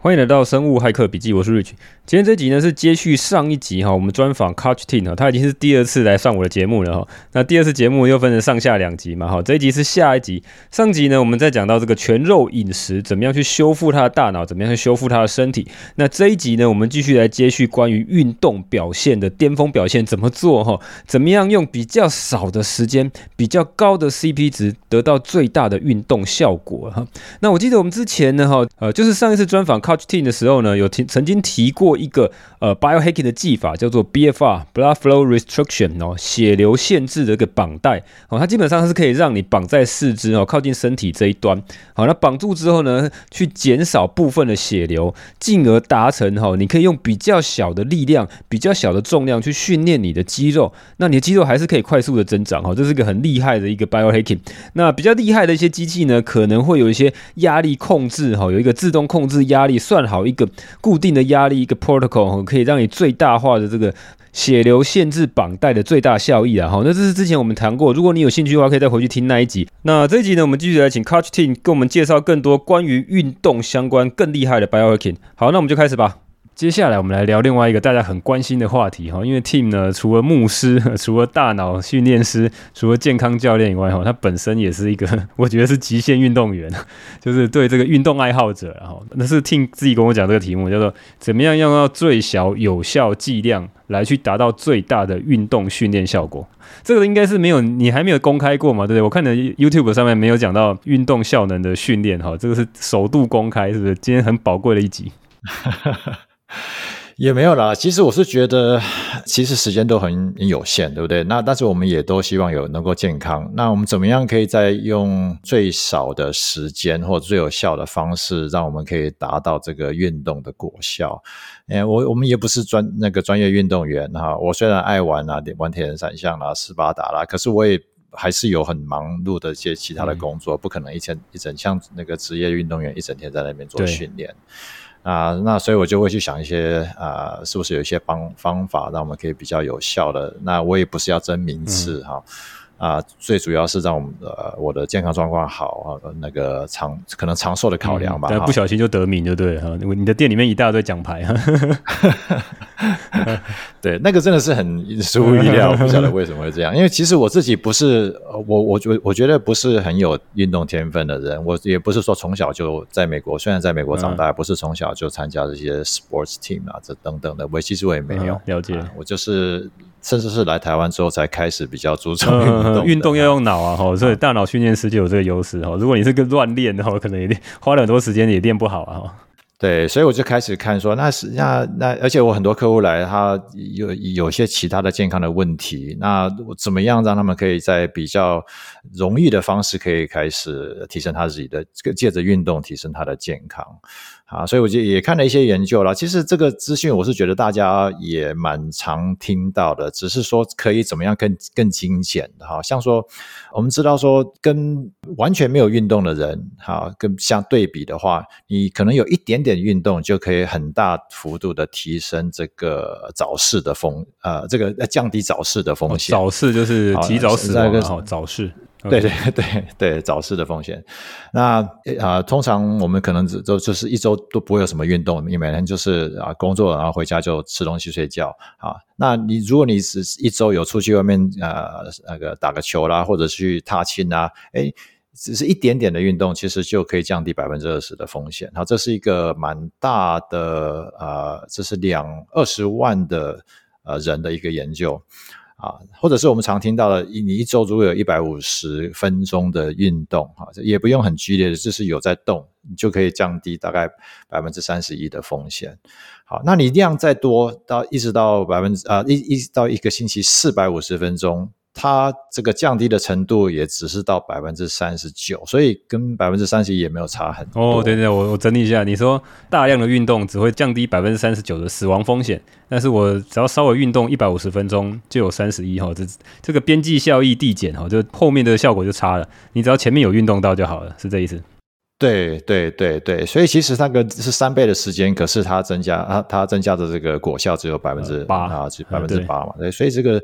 欢迎来到生物骇客笔记，我是 Rich。今天这集呢是接续上一集哈，我们专访 Coach Tin 哈，他已经是第二次来上我的节目了哈。那第二次节目又分成上下两集嘛哈，这一集是下一集。上集呢我们在讲到这个全肉饮食怎么样去修复他的大脑，怎么样去修复他的身体。那这一集呢我们继续来接续关于运动表现的巅峰表现怎么做哈，怎么样用比较少的时间、比较高的 CP 值得到最大的运动效果哈。那我记得我们之前呢哈，呃，就是上一次专访 Coach Tim 的时候呢，有提曾经提过。一个呃，biohacking 的技法叫做 BFR（Blood Flow Restriction） 哦，血流限制的一个绑带哦，它基本上是可以让你绑在四肢哦，靠近身体这一端。好，那绑住之后呢，去减少部分的血流，进而达成哈，你可以用比较小的力量、比较小的重量去训练你的肌肉，那你的肌肉还是可以快速的增长哈，这是一个很厉害的一个 biohacking。那比较厉害的一些机器呢，可能会有一些压力控制哈，有一个自动控制压力，算好一个固定的压力一个。protocol 可以让你最大化的这个血流限制绑带的最大效益啊！好，那这是之前我们谈过，如果你有兴趣的话，可以再回去听那一集。那这一集呢，我们继续来请 Coach Tim 给我们介绍更多关于运动相关更厉害的 biohacking。好，那我们就开始吧。接下来我们来聊另外一个大家很关心的话题哈，因为 Tim 呢，除了牧师，除了大脑训练师，除了健康教练以外哈，他本身也是一个 我觉得是极限运动员，就是对这个运动爱好者哈。那是 Tim 自己跟我讲这个题目，叫做怎么样用到最小有效剂量来去达到最大的运动训练效果。这个应该是没有你还没有公开过嘛，对不对？我看的 YouTube 上面没有讲到运动效能的训练哈，这个是首度公开，是不是？今天很宝贵的一集。也没有啦，其实我是觉得，其实时间都很有限，对不对？那但是我们也都希望有能够健康。那我们怎么样可以在用最少的时间或者最有效的方式，让我们可以达到这个运动的果效？诶，我我们也不是专那个专业运动员哈。我虽然爱玩啊，玩铁人三项啦、斯巴达啦，可是我也还是有很忙碌的一些其他的工作，嗯、不可能一天一整像那个职业运动员一整天在那边做训练。啊，那所以我就会去想一些啊，是不是有一些方方法，让我们可以比较有效的？那我也不是要争名次哈。嗯啊，最主要是让我们呃我的健康状况好啊，那个长可能长寿的考量吧。嗯、不小心就得名就对哈，你的店里面一大堆奖牌哈。对，那个真的是很出乎意料，不晓得为什么会这样。因为其实我自己不是我我觉我觉得不是很有运动天分的人，我也不是说从小就在美国，虽然在美国长大，嗯、不是从小就参加这些 sports team 啊这等等的，我其实我也没有、嗯、了解、啊，我就是。甚至是来台湾之后才开始比较注重运动、嗯。运动要用脑啊，哈，所以大脑训练师就有这个优势哈。如果你是个乱练的话，可能也练花了很多时间也练不好啊。对，所以我就开始看说，那是那那，而且我很多客户来，他有有些其他的健康的问题，那怎么样让他们可以在比较容易的方式可以开始提升他自己的这个借着运动提升他的健康。啊，所以我就也看了一些研究了。其实这个资讯我是觉得大家也蛮常听到的，只是说可以怎么样更更精简的哈。像说我们知道说跟完全没有运动的人哈，跟相对比的话，你可能有一点点运动就可以很大幅度的提升这个早逝的风呃，这个降低早逝的风险。早逝就是提早死亡，好，早逝。对 对对对，早逝的风险。那啊、通常我们可能只就就是一周都不会有什么运动，你每天就是啊工作，然后回家就吃东西睡觉啊。那你如果你是一周有出去外面呃那个打个球啦，或者去踏青啊，诶，只是一点点的运动，其实就可以降低百分之二十的风险。好，这是一个蛮大的呃，这是两二十万的呃人的一个研究。啊，或者是我们常听到的，你一周如果有一百五十分钟的运动，哈，也不用很剧烈的，就是有在动，你就可以降低大概百分之三十一的风险。好，那你量再多到一直到百分之啊一一到一个星期四百五十分钟。它这个降低的程度也只是到百分之三十九，所以跟百分之三十一也没有差很多。哦，对对，我我整理一下，你说大量的运动只会降低百分之三十九的死亡风险，但是我只要稍微运动一百五十分钟就有三十一哈，这这个边际效益递减哈，就后面的效果就差了。你只要前面有运动到就好了，是这意思？对对对对，所以其实那个是三倍的时间，可是它增加它它增加的这个果效只有百分之八啊，只百分之八嘛，对，所以这个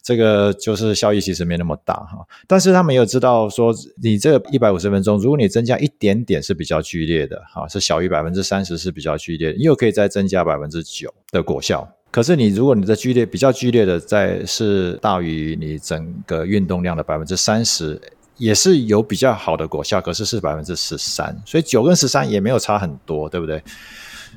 这个就是效益其实没那么大哈。但是他们有知道说，你这个一百五十分钟，如果你增加一点点是比较剧烈的哈，是小于百分之三十是比较剧烈的，你又可以再增加百分之九的果效。可是你如果你的剧烈比较剧烈的在是大于你整个运动量的百分之三十。也是有比较好的果效，可是是百分之十三，所以九跟十三也没有差很多，对不对？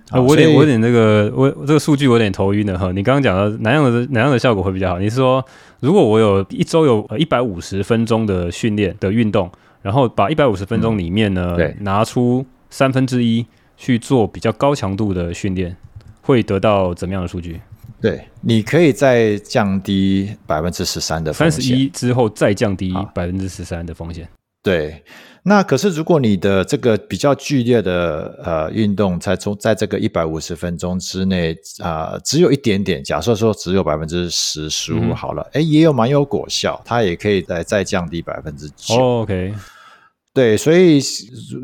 啊，我有点我有点那个，我这个数据我有点头晕了哈。你刚刚讲的哪样的哪样的效果会比较好？你是说，如果我有一周有一百五十分钟的训练的运动，然后把一百五十分钟里面呢，嗯，拿出三分之一去做比较高强度的训练，会得到怎么样的数据？对，你可以再降低百分之十三的风险，三十一之后再降低百分之十三的风险。对，那可是如果你的这个比较剧烈的呃运动，在从在这个一百五十分钟之内啊、呃，只有一点点，假设说只有百分之十十五好了，哎、嗯，也有蛮有果效，它也可以再再降低百分之九。OK，对，所以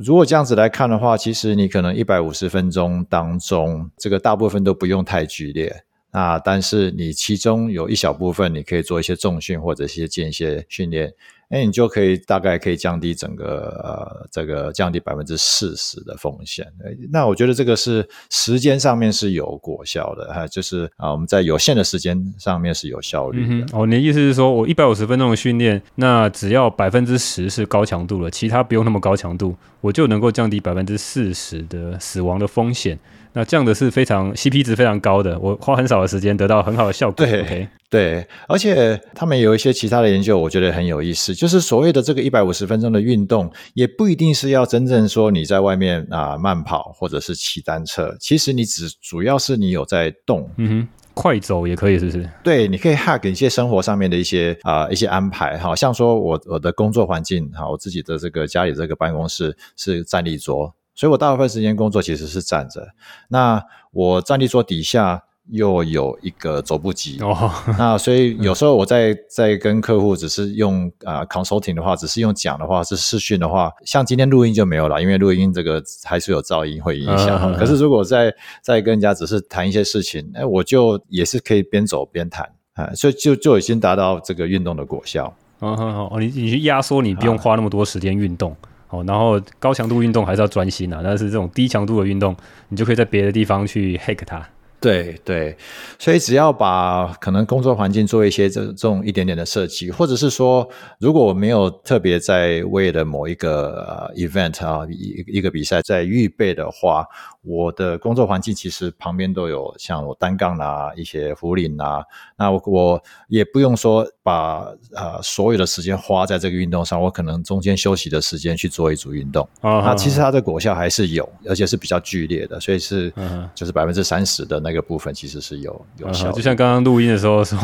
如果这样子来看的话，其实你可能一百五十分钟当中，这个大部分都不用太剧烈。啊，但是你其中有一小部分，你可以做一些重训或者一些间歇训练，哎，你就可以大概可以降低整个呃这个降低百分之四十的风险。那我觉得这个是时间上面是有果效的哈，就是啊我们在有限的时间上面是有效率的。嗯、哦，你的意思是说我一百五十分钟的训练，那只要百分之十是高强度了，其他不用那么高强度，我就能够降低百分之四十的死亡的风险。那这样的是非常 CP 值非常高的，我花很少的时间得到很好的效果。对，okay? 对，而且他们有一些其他的研究，我觉得很有意思。就是所谓的这个一百五十分钟的运动，也不一定是要真正说你在外面啊、呃、慢跑或者是骑单车。其实你只主要是你有在动，嗯哼，快走也可以，是不是？对，你可以 hack 一些生活上面的一些啊、呃、一些安排，好像说我我的工作环境，好，我自己的这个家里这个办公室是站立桌。所以我大部分时间工作其实是站着，那我站立桌底下又有一个走步机哦，那所以有时候我在在跟客户只是用啊、呃、consulting 的话，只是用讲的话，是视讯的话，像今天录音就没有了，因为录音这个还是有噪音会影响。嗯、可是如果在在跟人家只是谈一些事情，哎，我就也是可以边走边谈啊，所以就就已经达到这个运动的果效。嗯哼好，你你去压缩，你不用花那么多时间运动。然后高强度运动还是要专心啊，但是这种低强度的运动，你就可以在别的地方去 hack 它。对对，所以只要把可能工作环境做一些这这种一点点的设计，或者是说，如果我没有特别在为了某一个 event 啊一一个比赛在预备的话，我的工作环境其实旁边都有像我单杠啊一些壶铃啊，那我我也不用说把呃所有的时间花在这个运动上，我可能中间休息的时间去做一组运动啊，那其实它的果效还是有，而且是比较剧烈的，所以是就是百分之三十的那个。部分其实是有有效、嗯，就像刚刚录音的时候说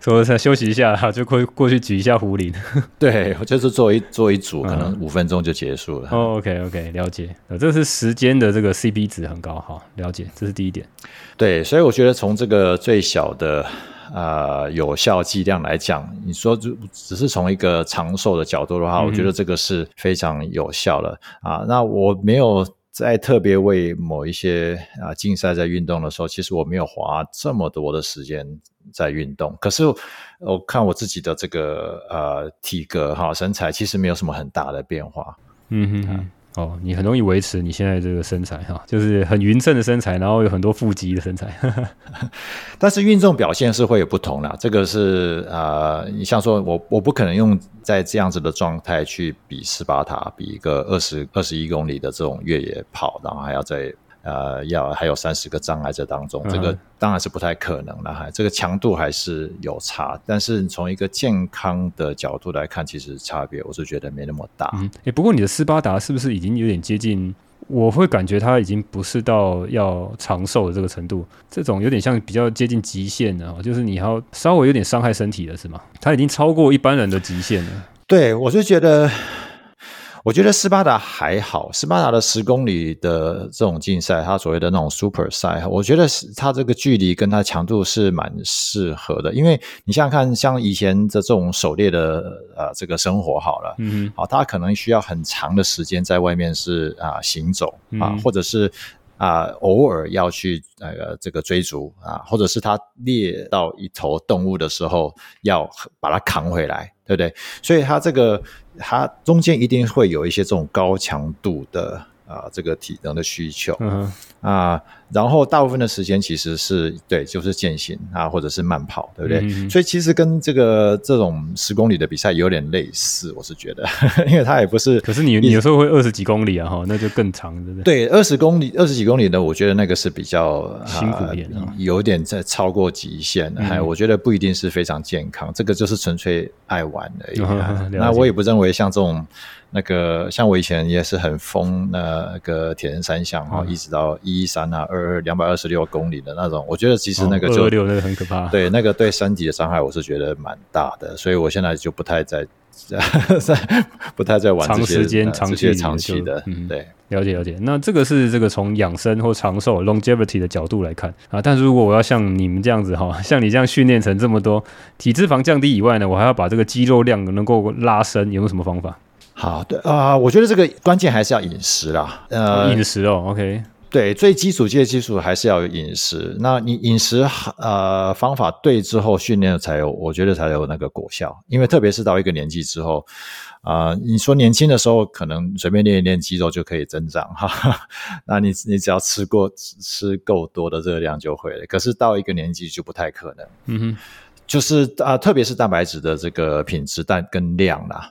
说再休息一下，就过过去举一下壶铃。对，就是做一做一组，可能五分钟就结束了。哦、嗯 oh,，OK OK，了解。这是时间的这个 CP 值很高，哈，了解，这是第一点。对，所以我觉得从这个最小的呃有效剂量来讲，你说就只是从一个长寿的角度的话，嗯、我觉得这个是非常有效的啊。那我没有。在特别为某一些啊竞赛在运动的时候，其实我没有花这么多的时间在运动。可是我看我自己的这个呃体格哈身材，其实没有什么很大的变化。嗯哼哼。哦，你很容易维持你现在这个身材哈，就是很匀称的身材，然后有很多腹肌的身材。但是运动表现是会有不同的，这个是呃，你像说我我不可能用在这样子的状态去比斯巴达，比一个二十二十一公里的这种越野跑，然后还要再。呃，要还有三十个障碍在当中，这个当然是不太可能了哈。这个强度还是有差，但是从一个健康的角度来看，其实差别我是觉得没那么大。嗯，哎、欸，不过你的斯巴达是不是已经有点接近？我会感觉它已经不是到要长寿的这个程度，这种有点像比较接近极限的，就是你要稍微有点伤害身体了，是吗？它已经超过一般人的极限了。对，我是觉得。我觉得斯巴达还好，斯巴达的十公里的这种竞赛，它所谓的那种 super 赛，我觉得它这个距离跟它强度是蛮适合的。因为你想想看，像以前的这种狩猎的呃这个生活好了，嗯好、啊，它可能需要很长的时间在外面是啊、呃、行走啊，嗯、或者是啊、偶尔要去那个、这个追逐啊，或者是他猎到一头动物的时候要把它扛回来。对不对？所以它这个它中间一定会有一些这种高强度的啊、呃，这个体能的需求。嗯啊。然后大部分的时间其实是对，就是健行啊，或者是慢跑，对不对？嗯、所以其实跟这个这种十公里的比赛有点类似，我是觉得，因为它也不是。可是你你有时候会二十几公里啊，哈，那就更长，对不对？对，二十公里、二十几公里的，我觉得那个是比较辛苦一点、有点在超过极限，还、嗯、我觉得不一定是非常健康。这个就是纯粹爱玩而已、啊嗯。那我也不认为像这种那个，像我以前也是很疯那个铁人三项哈、嗯，一直到一一三啊二。两百二十六公里的那种，我觉得其实那个就、六、那个很可怕。对，那个对身体的伤害，我是觉得蛮大的，所以我现在就不太在在不太在玩长时间、长期、长期的。嗯，对，了解了解。那这个是这个从养生或长寿 （longevity） 的角度来看啊。但是如果我要像你们这样子哈，像你这样训练成这么多，体脂肪降低以外呢，我还要把这个肌肉量能够拉伸，有没有什么方法？好的啊、呃，我觉得这个关键还是要饮食啦。呃，饮食哦，OK。对，最基础、最基础还是要有饮食。那你饮食呃方法对之后，训练才有，我觉得才有那个果效。因为特别是到一个年纪之后，啊、呃，你说年轻的时候可能随便练一练肌肉就可以增长哈哈。那你你只要吃过吃够多的热量就会了。可是到一个年纪就不太可能。嗯哼，就是啊、呃，特别是蛋白质的这个品质但跟量啦，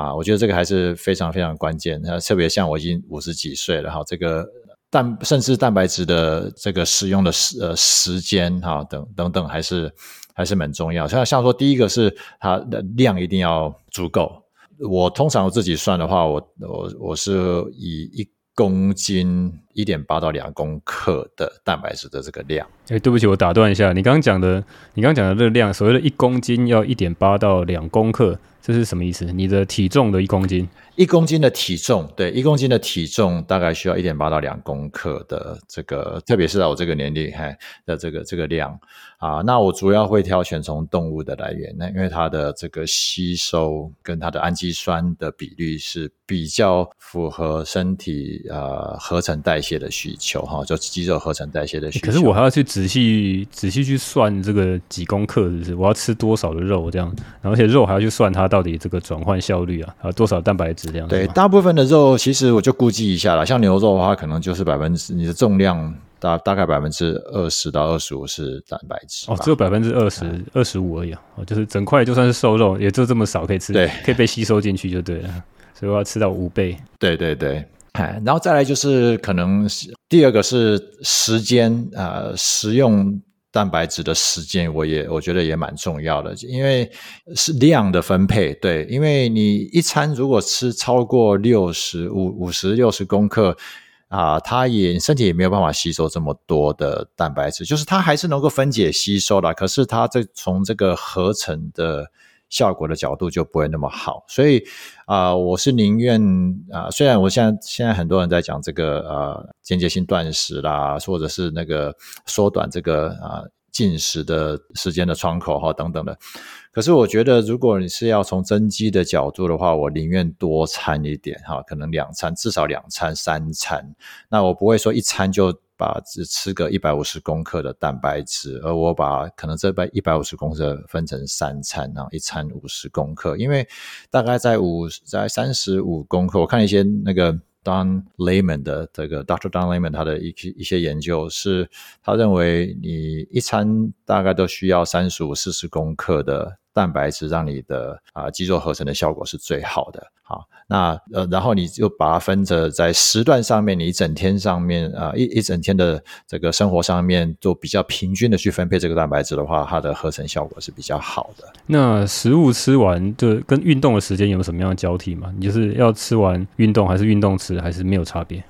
啊，我觉得这个还是非常非常关键。那特别像我已经五十几岁了哈，这个。蛋甚至蛋白质的这个使用的时呃时间哈等等等还是还是蛮重要。像像说第一个是它的量一定要足够。我通常我自己算的话，我我我是以一公斤一点八到两公克的蛋白质的这个量。哎，对不起，我打断一下，你刚刚讲的你刚刚讲的这个量，所谓的一公斤要一点八到两公克，这是什么意思？你的体重的一公斤？一公斤的体重，对，一公斤的体重大概需要一点八到两公克的这个，特别是在我这个年龄哈的这个这个量啊。那我主要会挑选从动物的来源，那因为它的这个吸收跟它的氨基酸的比率是比较符合身体呃合成代谢的需求哈，就肌肉合成代谢的需求。可是我还要去仔细仔细去算这个几公克，是不是？我要吃多少的肉这样，而且肉还要去算它到底这个转换效率啊，还有多少蛋白质量。对，大部分的肉其实我就估计一下了，像牛肉的话，可能就是百分之你的重量大大概百分之二十到二十五是蛋白质哦，只有百分之二十二十五而已啊，哦，就是整块就算是瘦肉，也就这么少可以吃，对，可以被吸收进去就对了，所以我要吃到五倍，对对对，然后再来就是可能第二个是时间啊，呃，食用。蛋白质的时间，我也我觉得也蛮重要的，因为是量的分配。对，因为你一餐如果吃超过六十五五十六十公克啊，它也身体也没有办法吸收这么多的蛋白质，就是它还是能够分解吸收的，可是它这从这个合成的。效果的角度就不会那么好，所以啊、我是宁愿啊、呃，虽然我现在现在很多人在讲这个呃间接性断食啦，或者是那个缩短这个啊进食的时间的窗口哈等等的，可是我觉得如果你是要从增肌的角度的话，我宁愿多餐一点哈，可能两餐至少两餐三餐，那我不会说一餐就。把只吃个一百五十公克的蛋白质，而我把可能这一百五十公克分成三餐，然后一餐五十公克，因为大概在五在三十五公克，我看一些那个 Don Layman 的这个 Doctor Don Layman 他的一些一些研究是，他认为你一餐大概都需要三十五四十公克的蛋白质，让你的啊、肌肉合成的效果是最好的。好，那呃，然后你就把它分着在时段上面，你一整天上面啊、一一整天的这个生活上面，就比较平均的去分配这个蛋白质的话，它的合成效果是比较好的。那食物吃完，就跟运动的时间有什么样的交替吗？你就是要吃完运动，还是运动吃，还是没有差别？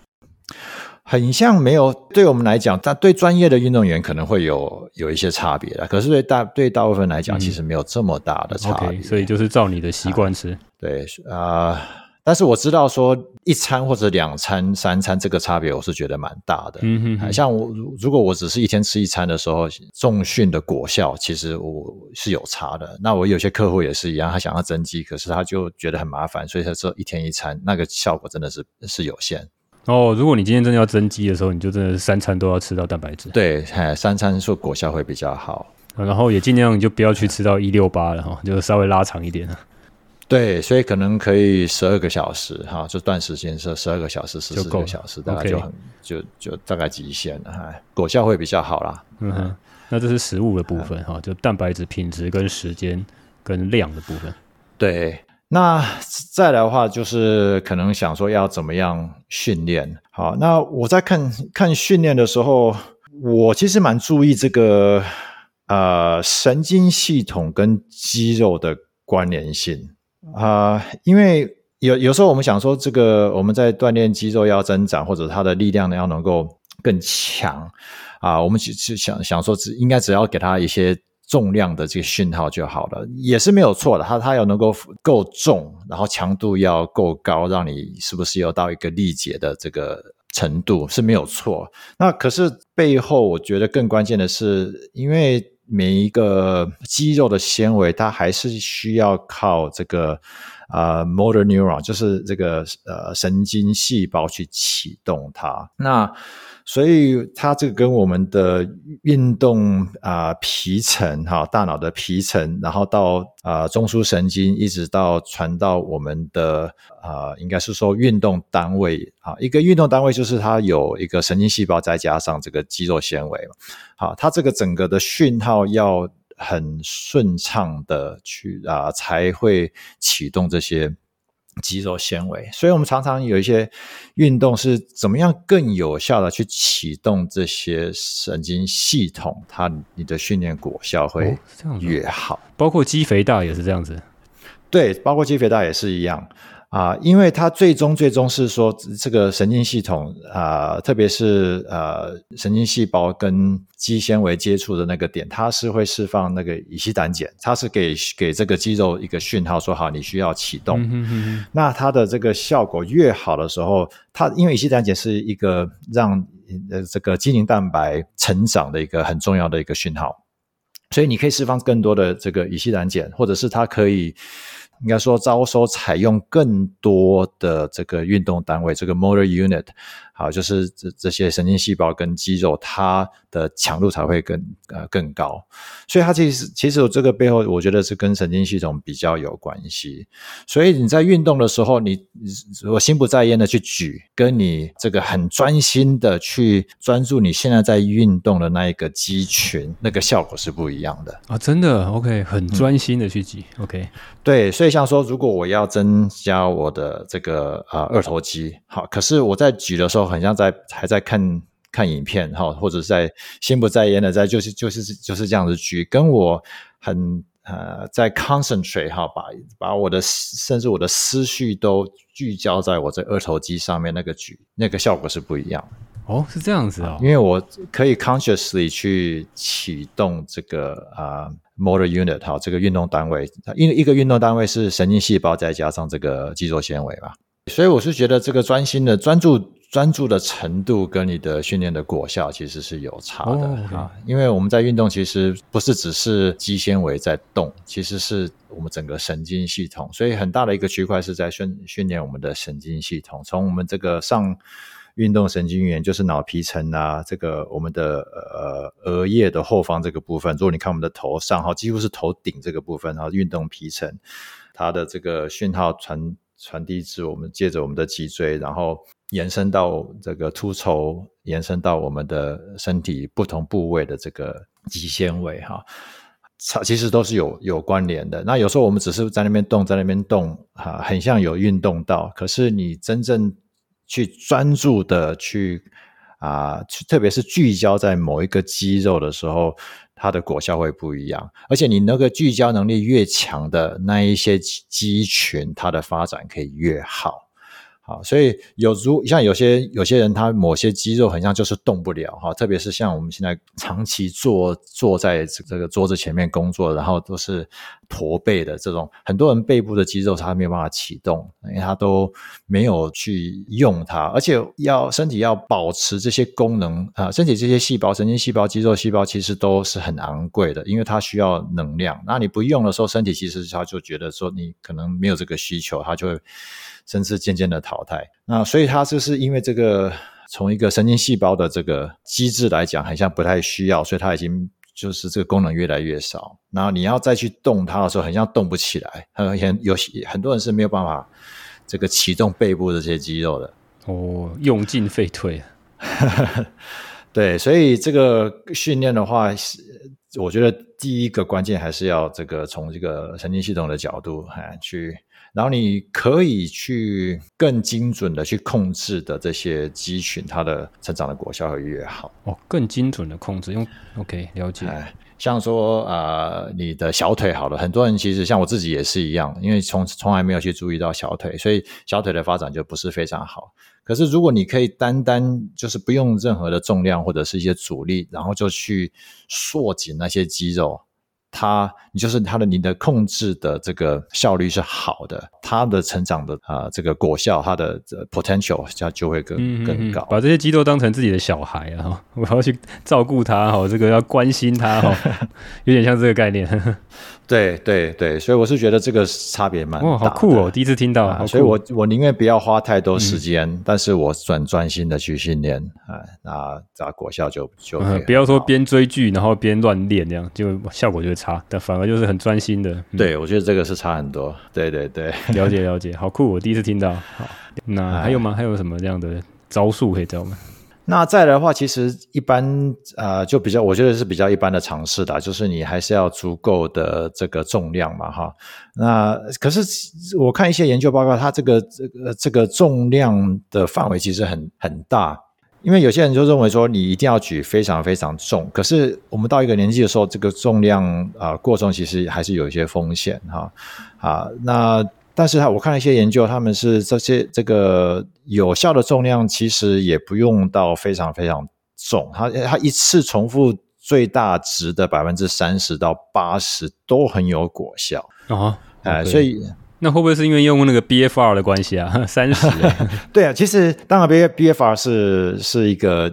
很像没有，对我们来讲，但对专业的运动员可能会有有一些差别的。可是对大对大部分来讲，其实没有这么大的差别。嗯 okay, 所以就是照你的习惯吃。啊、对啊、呃，但是我知道说一餐或者两餐、三餐这个差别，我是觉得蛮大的。嗯哼哼，像我如果我只是一天吃一餐的时候，重训的果效其实我是有差的。那我有些客户也是一样，他想要增肌，可是他就觉得很麻烦，所以他说一天一餐，那个效果真的是是有限。哦，如果你今天真的要增肌的时候，你就真的是三餐都要吃到蛋白质。对，三餐说果效会比较好，然后也尽量你就不要去吃到一六八了哈，就稍微拉长一点。对，所以可能可以十二个小时哈，就段时间是十二个小时、十四个小时，大概就就就大概极限了哈，果效会比较好啦。嗯哼，那这是食物的部分哈，就蛋白质品质跟时间跟量的部分。对，那再来的话就是可能想说要怎么样训练。好，那我在看看训练的时候，我其实蛮注意这个呃神经系统跟肌肉的关联性。啊、因为有有时候我们想说，这个我们在锻炼肌肉要增长，或者它的力量呢要能够更强啊、我们只是想想说，只应该只要给它一些重量的这个讯号就好了，也是没有错的。它它要能够够重，然后强度要够高，让你是不是要到一个力竭的这个程度是没有错。那可是背后我觉得更关键的是，因为。每一个肌肉的纤维，它还是需要靠这个呃 motor neuron，就是这个呃神经细胞去启动它。那所以它这个跟我们的运动啊、皮层哈，大脑的皮层，然后到啊、中枢神经，一直到传到我们的啊、应该是说运动单位啊，一个运动单位就是它有一个神经细胞，再加上这个肌肉纤维嘛。好，它这个整个的讯号要很顺畅的去啊、才会启动这些。肌肉纤维，所以我们常常有一些运动是怎么样更有效的去启动这些神经系统，它你的训练果效会越好。哦，包括肌肥大也是这样子，对，包括肌肥大也是一样。啊，因为它最终最终是说这个神经系统啊，特别是呃神经细胞跟肌纤维接触的那个点，它是会释放那个乙烯胆碱，它是给给这个肌肉一个讯号，说好你需要启动。嗯、哼哼，那它的这个效果越好的时候，它因为乙烯胆碱是一个让呃这个肌凝蛋白成长的一个很重要的一个讯号，所以你可以释放更多的这个乙烯胆碱，或者是它可以。应该说，招收采用更多的这个运动单位，这个 motor unit，好，就是这这些神经细胞跟肌肉，它的强度才会更呃更高。所以它其实其实这个背后，我觉得是跟神经系统比较有关系。所以你在运动的时候，你如果心不在焉的去举，跟你这个很专心的去专注你现在在运动的那一个肌群，那个效果是不一样的啊！真的，OK，很专心的去举，嗯，OK，对，所以。像说，如果我要增加我的这个啊、呃、二头肌，好，可是我在举的时候，很像在还在看看影片哈，或者是在心不在焉的在就是就是就是这样子举，跟我很呃在 concentrate 哈，把把我的甚至我的思绪都聚焦在我这二头肌上面，那个举那个效果是不一样哦，是这样子啊、哦，因为我可以 consciously 去启动这个啊。呃 motor unit 哈，这个运动单位，因为一个运动单位是神经细胞再加上这个肌肉纤维嘛，所以我是觉得这个专心的专注专注的程度跟你的训练的果效其实是有差的啊。Oh. 因为我们在运动其实不是只是肌纤维在动，其实是我们整个神经系统，所以很大的一个区块是在训训练我们的神经系统，从我们这个上。运动神经元就是脑皮层啊，这个我们的呃额叶的后方这个部分。如果你看我们的头上哈，几乎是头顶这个部分哈，运动皮层，它的这个讯号传传递至我们，借着我们的脊椎，然后延伸到这个秃头，延伸到我们的身体不同部位的这个肌纤维哈，它其实都是有有关联的。那有时候我们只是在那边动，在那边动哈，很像有运动到，可是你真正。去专注的去啊，特别是聚焦在某一个肌肉的时候，它的果效会不一样。而且你那个聚焦能力越强的那一些肌群，它的发展可以越好。啊，所以有如像有些有些人，他某些肌肉很像就是动不了哈，特别是像我们现在长期坐坐在这个桌子前面工作，然后都是驼背的这种，很多人背部的肌肉他没有办法启动，因为他都没有去用它，而且要身体要保持这些功能啊，身体这些细胞、神经细胞、肌肉细胞其实都是很昂贵的，因为它需要能量。那你不用的时候，身体其实他就觉得说你可能没有这个需求，它就会。甚至渐渐的淘汰，那所以它就是因为这个从一个神经细胞的这个机制来讲，好像不太需要，所以它已经就是这个功能越来越少。然后你要再去动它的时候，好像动不起来，很很有很多人是没有办法这个启动背部的这些肌肉的。哦，用进废退。对，所以这个训练的话，我觉得第一个关键还是要这个从这个神经系统的角度哈去。然后你可以去更精准的去控制的这些肌群，它的成长的果效会越好哦。更精准的控制，用 OK 了解。哎，像说啊、呃，你的小腿好了，很多人其实像我自己也是一样，因为从从来没有去注意到小腿，所以小腿的发展就不是非常好。可是如果你可以单单就是不用任何的重量或者是一些阻力，然后就去缩紧那些肌肉。它，你就是它的，你的控制的这个效率是好的，它的成长的啊、呃，这个果效，它的 potential 它就会更嗯嗯嗯更高。把这些鸡肉当成自己的小孩啊，我要去照顾它哈，这个要关心它哈，有点像这个概念。对对对，所以我是觉得这个差别蛮大的。哦，好酷哦！第一次听到，啊、所以我我宁愿不要花太多时间，嗯、但是我专专心的去训练啊，那这果效就就、嗯、不要说边追剧然后边乱练这样，就效果就会差。但反而就是很专心的。嗯、对，我觉得这个是差很多。对对对，了解了解，好酷！我第一次听到。好，那还有吗？还有什么这样的招数可以教吗？那再来的话，其实一般啊、呃，就比较，我觉得是比较一般的尝试的，就是你还是要足够的这个重量嘛，哈。那可是我看一些研究报告，它这个这个这个重量的范围其实很很大，因为有些人就认为说你一定要举非常非常重，可是我们到一个年纪的时候，这个重量啊、呃、过重其实还是有一些风险哈啊那。但是他我看了一些研究，他们是这些这个有效的重量其实也不用到非常非常重，他他一次重复最大值的百分之三十到八十都很有果效啊，哎，所以那会不会是因为用那个 BFR 的关系啊？三十？对啊，其实当然 B BFR 是是一个。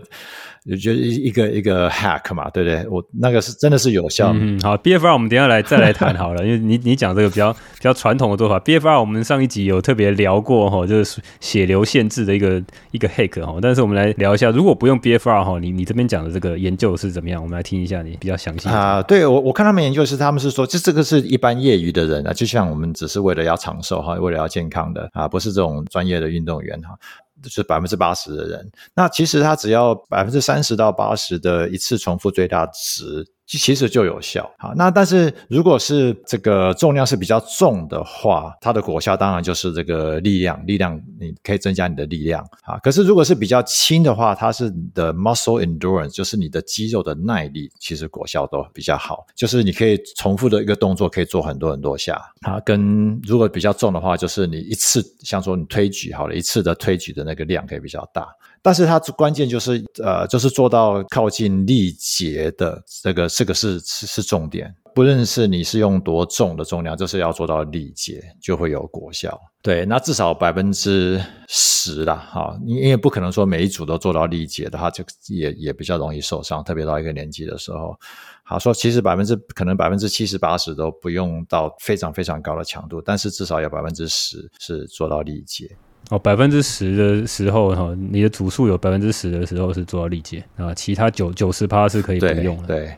就觉得一个一个 hack 嘛，对不对？我那个是真的是有效。嗯，好，BFR 我们等一下来再来谈好了，因为你你讲这个比较比较传统的做法，BFR 我们上一集有特别聊过哈，就是血流限制的一个一个 hack 哈。但是我们来聊一下，如果不用 BFR 哈，你你这边讲的这个研究是怎么样？我们来听一下你比较详细啊。对我我看他们研究是，他们是说，这这个是一般业余的人啊，就像我们只是为了要长寿哈，为了要健康的啊，不是这种专业的运动员哈。就是百分之八十的人，那其实他只要百分之三十到八十的一次重复最大值。其实就有效。好，那但是如果是这个重量是比较重的话，它的果效当然就是这个力量，力量你可以增加你的力量啊。可是如果是比较轻的话，它是你的 muscle endurance，就是你的肌肉的耐力，其实果效都比较好。就是你可以重复的一个动作可以做很多很多下啊。跟如果比较重的话，就是你一次像说你推举好了，一次的推举的那个量可以比较大。但是它关键就是，呃，就是做到靠近力竭的这个，这个是是是重点。不论是你是用多重的重量，就是要做到力竭，就会有果效。对，那至少百分之十啦，哈，因为不可能说每一组都做到力竭的话，就也也比较容易受伤，特别到一个年纪的时候。好说，其实百分之可能百分之七十八十都不用到非常非常高的强度，但是至少有百分之十是做到力竭。哦，百分之十的时候哈，你的组数有百分之十的时候是做到力竭啊，其他九九十趴是可以不用的。对。对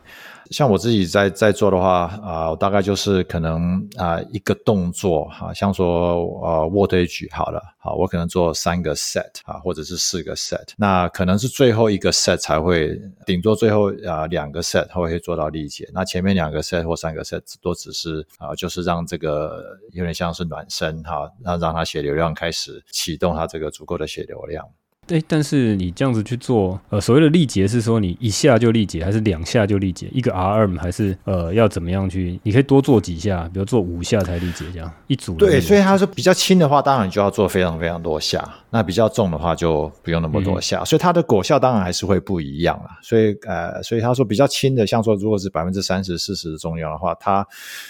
像我自己在在做的话啊、大概就是可能啊、一个动作哈，像说呃卧推举好了，好，我可能做三个 set 啊，或者是四个 set，那可能是最后一个 set 才会，顶多最后啊、两个 set 会会做到力竭，那前面两个 set 或三个 set 都只是啊、就是让这个有点像是暖身哈，让让它血流量开始启动它这个足够的血流量。哎，但是你这样子去做，呃，所谓的力竭是说你一下就力竭，还是两下就力竭？一个 RM 还是呃要怎么样去？你可以多做几下，比如做五下才力竭这样一组。对，所以他说比较轻的话，当然你就要做非常非常多下；那比较重的话就不用那么多下。嗯、所以它的果效当然还是会不一样啊。所以呃，所以他说比较轻的，像说如果是百分之三十、四十的重量的话，它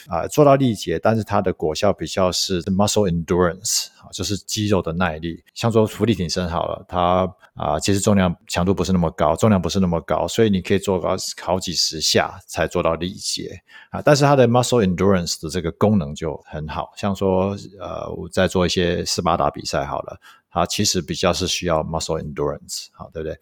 啊、呃、做到力竭，但是它的果效比较是 muscle endurance 啊，就是肌肉的耐力。像说浮力挺身好了，它啊、其实重量强度不是那么高，重量不是那么高，所以你可以做到好几十下才做到力竭啊。但是它的 muscle endurance 的这个功能就很好，像说呃我在做一些斯巴达比赛好了，它其实比较是需要 muscle endurance 好，对不对？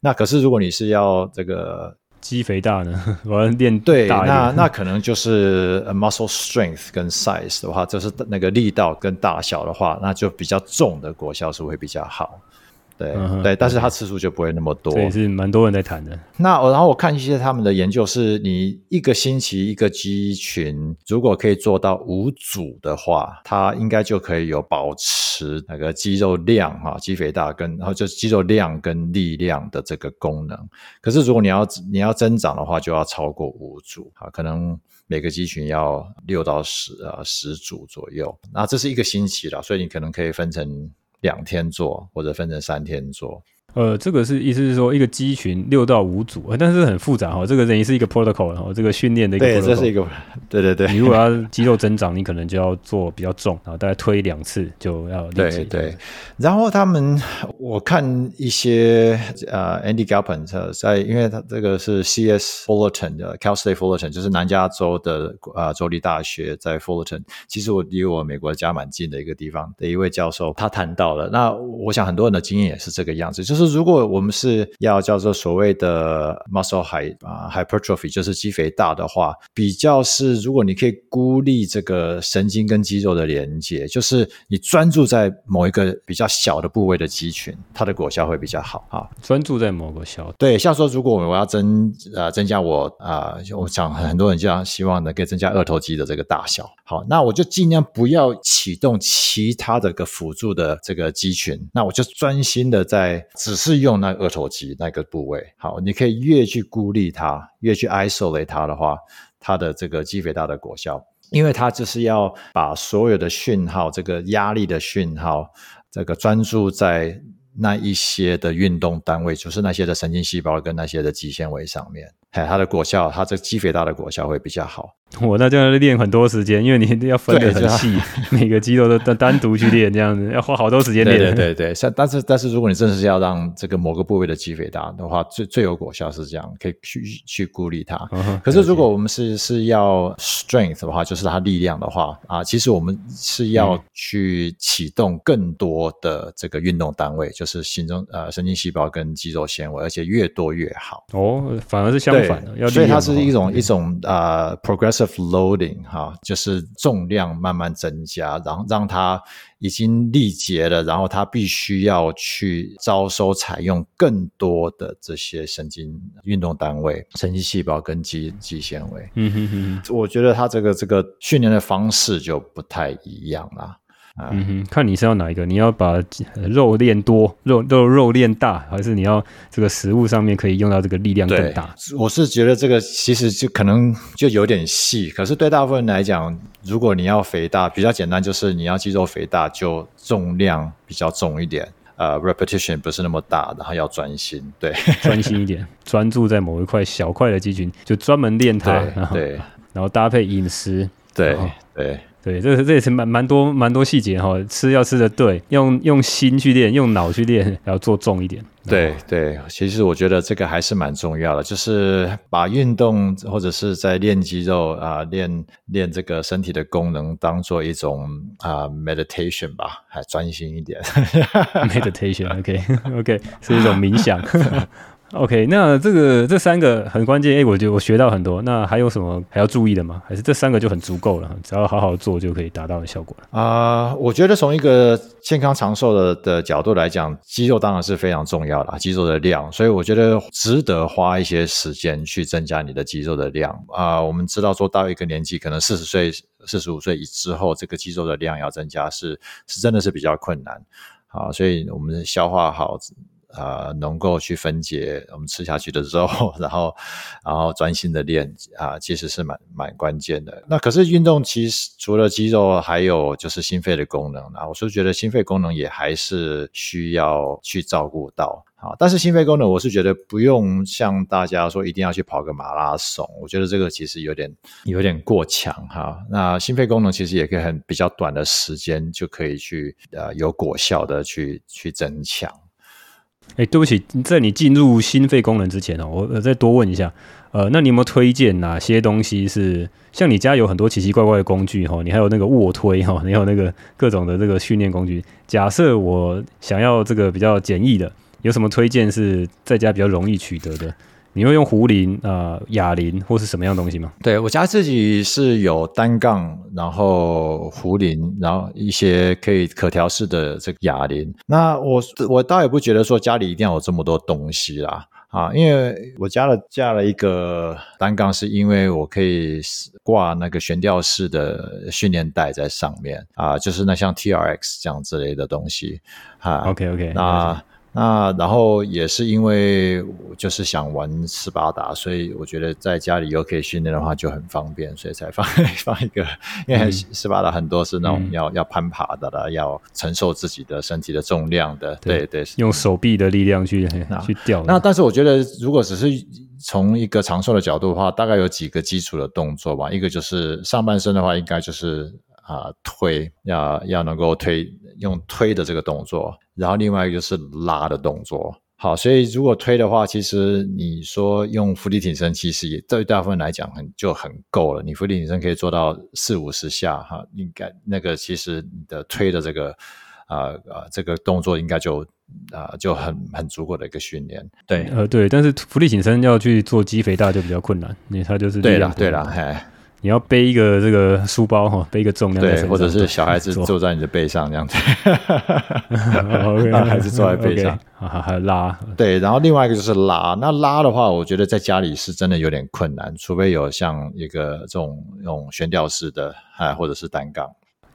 那可是如果你是要这个。肌肥大呢？我要练对，那那可能就是 muscle strength 跟 size 的话，就是那个力道跟大小的话，那就比较重的果效是会比较好。对、嗯、对，但是它次数就不会那么多，对，是蛮多人在谈的。那然后我看一些他们的研究，是你一个星期一个肌群，如果可以做到五组的话，它应该就可以有保持那个肌肉量哈，肌肥大跟然后就肌肉量跟力量的这个功能。可是如果你要你要增长的话，就要超过五组啊，可能每个肌群要六到十啊十组左右。那这是一个星期了，所以你可能可以分成。两天做，或者分成三天做。呃，这个是意思是说，一个肌群六到五组，但是很复杂哈。这个等于是一个 protocol，然后这个训练的一个 protocol。对，这是一个，对对对。你如果要肌肉增长，你可能就要做比较重，然后大概推两次就要。对对。然后他们，我看一些呃，Andy Galpin 在，因为他这个是 CS Fullerton 的 Cal State Fullerton，就是南加州的啊州立大学在 Fullerton。其实我离我美国家蛮近的一个地方的一位教授，他谈到了。那我想很多人的经验也是这个样子，就是。就是如果我们是要叫做所谓的 muscle high 啊 hypertrophy，就是肌肥大的话，比较是如果你可以孤立这个神经跟肌肉的连接，就是你专注在某一个比较小的部位的肌群，它的果效会比较好啊。专注在某个小对，像说如果我要增呃增加我啊、呃，我想很多人这样希望能够增加二头肌的这个大小，好，那我就尽量不要启动其他的个辅助的这个肌群，那我就专心的在。只是用那二头肌那个部位，好，你可以越去孤立它，越去 isolate 它的话，它的这个肌肥大的果效，因为它就是要把所有的讯号，这个压力的讯号，这个专注在那一些的运动单位，就是那些的神经细胞跟那些的肌纤维上面。哎，它的果效，它这肌肥大的果效会比较好。我那这样练很多时间，因为你要分得很细，每个肌肉都单单独去练，这样子要花好多时间练。对对对，像但是但是如果你真的是要让这个某个部位的肌肥大的话，最最有果效是这样，可以去去孤立它。Uh-huh, 可是如果我们是是要 strength 的话，就是它力量的话啊，其实我们是要去启动更多的这个运动单位，就是心中呃神经细胞跟肌肉纤维，而且越多越好。哦，反而是相。反的，所以它是一种一种呃 progressive loading 哈，就是重量慢慢增加，然后让它已经力竭了，然后它必须要去招收采用更多的这些神经运动单位、神经细胞跟肌肌纤维。嗯哼哼，我觉得它这个这个训练的方式就不太一样了。嗯哼，看你是要哪一个？你要把肉练多，肉肉肉练大，还是你要这个食物上面可以用到这个力量更大？我是觉得这个其实就可能就有点细，可是对大部分人来讲，如果你要肥大，比较简单，就是你要肌肉肥大，就重量比较重一点，呃，repetition 不是那么大，然后要专心，对，专心一点，专注在某一块小块的肌群，就专门练它，对，然后，对，然后搭配饮食，对，对。对，这这也是蛮蛮多蛮多细节哈，吃要吃的对，用用心去练，用脑去练，要做重一点。对对，其实我觉得这个还是蛮重要的，就是把运动或者是在练肌肉啊、呃，练练这个身体的功能当做一种啊、呃、meditation 吧，还专心一点。meditation，OK OK，是一种冥想。OK，那这个这三个很关键，哎，我觉得我学到很多。那还有什么还要注意的吗？还是这三个就很足够了？只要好好做就可以达到的效果啊、我觉得从一个健康长寿的的角度来讲，肌肉当然是非常重要的，肌肉的量，所以我觉得值得花一些时间去增加你的肌肉的量啊、我们知道说到一个年纪，可能四十岁、四十五岁之后，这个肌肉的量要增加是是真的是比较困难啊，所以我们消化好。呃能够去分解我们吃下去的肉，然后然后专心的练啊，其实是蛮蛮关键的。那可是运动其实除了肌肉，还有就是心肺的功能，啊我是觉得心肺功能也还是需要去照顾到。啊，但是心肺功能，我是觉得不用像大家说一定要去跑个马拉松，我觉得这个其实有点有点过强哈。那心肺功能其实也可以很比较短的时间就可以去呃有果效的去去增强。哎，对不起，在你进入心肺功能之前哦，我再多问一下，呃，那你有没有推荐哪些东西是像你家有很多奇奇怪怪的工具哈，你还有那个卧推哈，你有那个各种的这个训练工具。假设我想要这个比较简易的。有什么推荐是在家比较容易取得的？你会用壶铃呃、哑铃或是什么样东西吗？对，我家自己是有单杠，然后壶铃，然后一些可以可调式的这个哑铃。那我我倒也不觉得说家里一定要有这么多东西啦，啊，因为我加了加了一个单杠，是因为我可以挂那个悬吊式的训练带在上面啊，就是那像 TRX 这样之类的东西啊。OK OK，那。那然后也是因为我就是想玩斯巴达，所以我觉得在家里又可以训练的话就很方便，所以才放 放一个。因为斯巴达很多是那种要、嗯、要攀爬的啦，要承受自己的身体的重量的，对对，对，用手臂的力量去去吊。那但是我觉得，如果只是从一个长寿的角度的话，大概有几个基础的动作吧。一个就是上半身的话，应该就是啊、呃、推，要要能够推。用推的这个动作，然后另外一个就是拉的动作。好，所以如果推的话，其实你说用腹地挺身，其实也对大部分来讲很就很够了。你腹地挺身可以做到四五十下，哈，应该那个其实你的推的这个啊啊、呃、这个动作应该就啊、呃、就很很足够的一个训练。对，呃对，但是腹地挺身要去做肌肥大就比较困难，因为它就是对了对了，嘿。你要背一个这个书包哈，背一个重量，对，或者是小孩子坐在你的背上这样子，让 孩子坐在背上，还还拉，对，然后另外一个就是拉，那拉的话，我觉得在家里是真的有点困难，除非有像一个这种那种悬吊式的，啊，或者是单杠。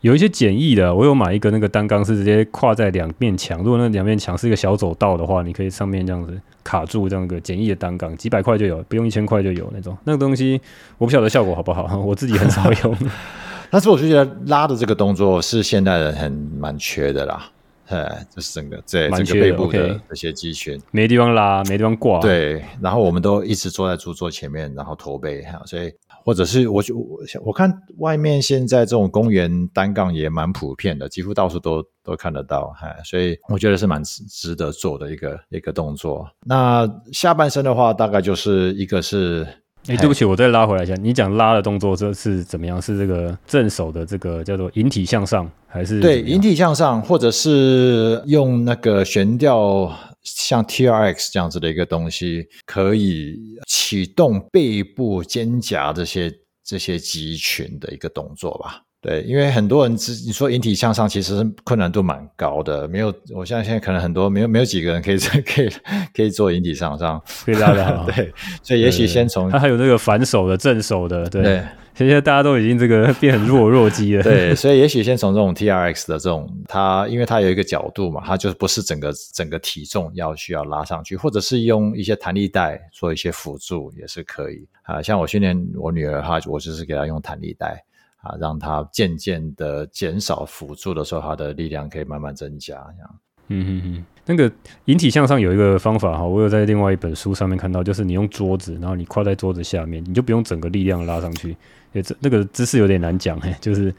有一些简易的，我有买一个那个单杠，是直接跨在两面墙。如果那两面墙是一个小走道的话，你可以上面这样子卡住，这样一个简易的单杠，几百块就有，不用一千块就有那种。那个东西我不晓得效果好不好，我自己很少用。但是我就觉得拉的这个动作是现代人很蛮缺的啦，呃，就是整个这整个背部的这些肌群没地方拉，没地方挂。对，然后我们都一直坐在主桌前面，然后驼背，所以。或者是我就我我看外面现在这种公园单杠也蛮普遍的，几乎到处都都看得到，哈，所以我觉得是蛮值得做的一个一个动作。那下半身的话，大概就是一个是，哎，对不起，我再拉回来一下，你讲拉的动作这是怎么样？是这个正手的这个叫做引体向上，还是对引体向上，或者是用那个悬吊？像 TRX 这样子的一个东西，可以启动背部、肩胛这些这些肌群的一个动作吧？对，因为很多人只你说引体向上，其实困难度蛮高的，没有，我相信现在可能很多没有没有几个人可以 可以可以做引体向上，可以拉的好。对，所以也许先从他还有那个反手的、正手的，对。对 现在大家都已经这个 变很弱弱鸡了，对，所以也许先从这种 TRX 的这种，它因为它有一个角度嘛，它就是不是整个整个体重要需要拉上去，或者是用一些弹力带做一些辅助也是可以啊。像我训练我女儿哈，我就是给她用弹力带啊，让她渐渐的减少辅助的时候，她的力量可以慢慢增加这样。嗯哼哼，那个引体向上有一个方法哈，我有在另外一本书上面看到，就是你用桌子，然后你跨在桌子下面，你就不用整个力量拉上去。也这那个姿势有点难讲哎，就是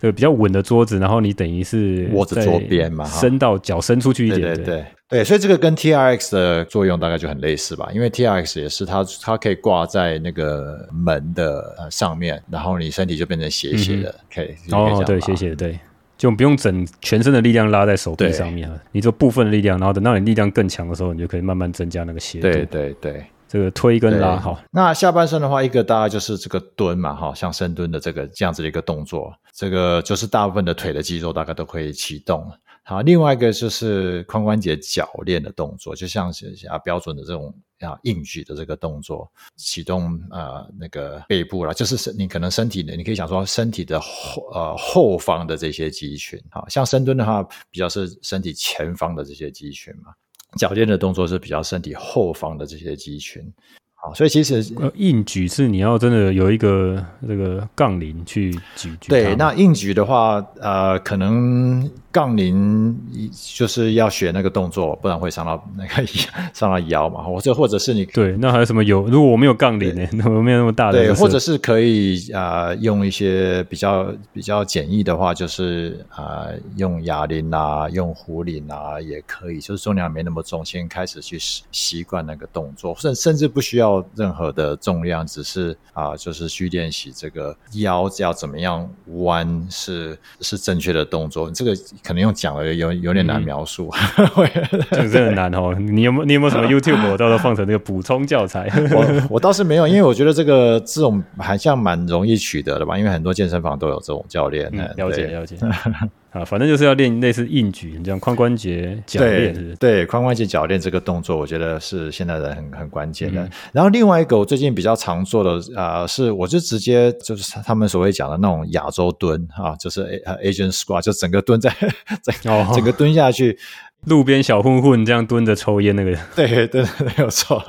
这个比较稳的桌子，然后你等于是握着桌边嘛，伸到脚伸出去一点，对对对。对，所以这个跟 TRX 的作用大概就很类似吧，因为 TRX 也是它它可以挂在那个门的上面，然后你身体就变成斜斜的，可以哦对斜斜的对。就不用整全身的力量拉在手臂上面了，你做部分的力量，然后等到你力量更强的时候，你就可以慢慢增加那个斜度。对对对，这个推跟拉哈。那下半身的话，一个大概就是这个蹲嘛，哈，像深蹲的这个这样子的一个动作，这个就是大部分的腿的肌肉大概都可以启动。好，另外一个就是髋关节铰链的动作，就像是啊标准的这种啊硬举的这个动作，启动呃那个背部啦，就是你可能身体的，你可以想说身体的后呃后方的这些肌群，好像深蹲的话比较是身体前方的这些肌群嘛。脚尖的动作是比较身体后方的这些肌群。所以其实呃，硬举是你要真的有一个这个杠铃去举举。对，那硬举的话，呃，可能。杠铃就是要学那个动作，不然会伤到那个 伤到腰嘛。或者或者是你对，那还有什么有？如果我没有杠铃呢？我没有那么大的。对，或者是可以啊、呃，用一些比较比较简易的话，就是啊、呃，用哑铃啊，用壶铃啊，也可以。就是重量没那么重，先开始去习习惯那个动作，甚甚至不需要任何的重量，只是啊、呃，就是去练习这个腰要怎么样弯是是正确的动作。这个。可能用讲的有有点难描述，这个真的难哦。你有没有你有没有什么 YouTube 我到时候放成那个补充教材？我我倒是没有，因为我觉得这个这种好像蛮容易取得的吧，因为很多健身房都有这种教练。嗯、了解了解。啊，反正就是要练类似硬举，这样髋关节铰链是不是？对，髋关节铰链这个动作，我觉得是现在的很很关键的。嗯、然后另外一个我最近比较常做的啊、呃，是我就直接就是他们所谓讲的那种亚洲蹲啊，就是 Asian squat，就整个蹲在 整、哦、整个蹲下去，路边小混混这样蹲着抽烟那个。对对对，没有错。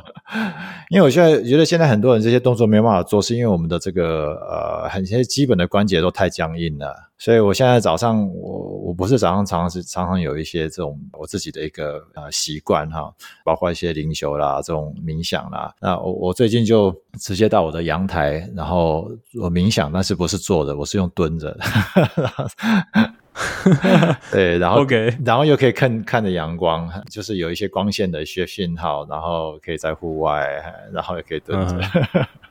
因为我现在觉得现在很多人这些动作没办法做，是因为我们的这个呃很些基本的关节都太僵硬了。所以我现在早上我我不是早上常常是常常有一些这种我自己的一个呃习惯哈，包括一些灵修啦、这种冥想啦。那我我最近就直接到我的阳台，然后我冥想，但是不是坐着，我是用蹲着。对，然后 Okay. 然后又可以看看着阳光，就是有一些光线的一些讯号，然后可以在户外，然后也可以蹲着。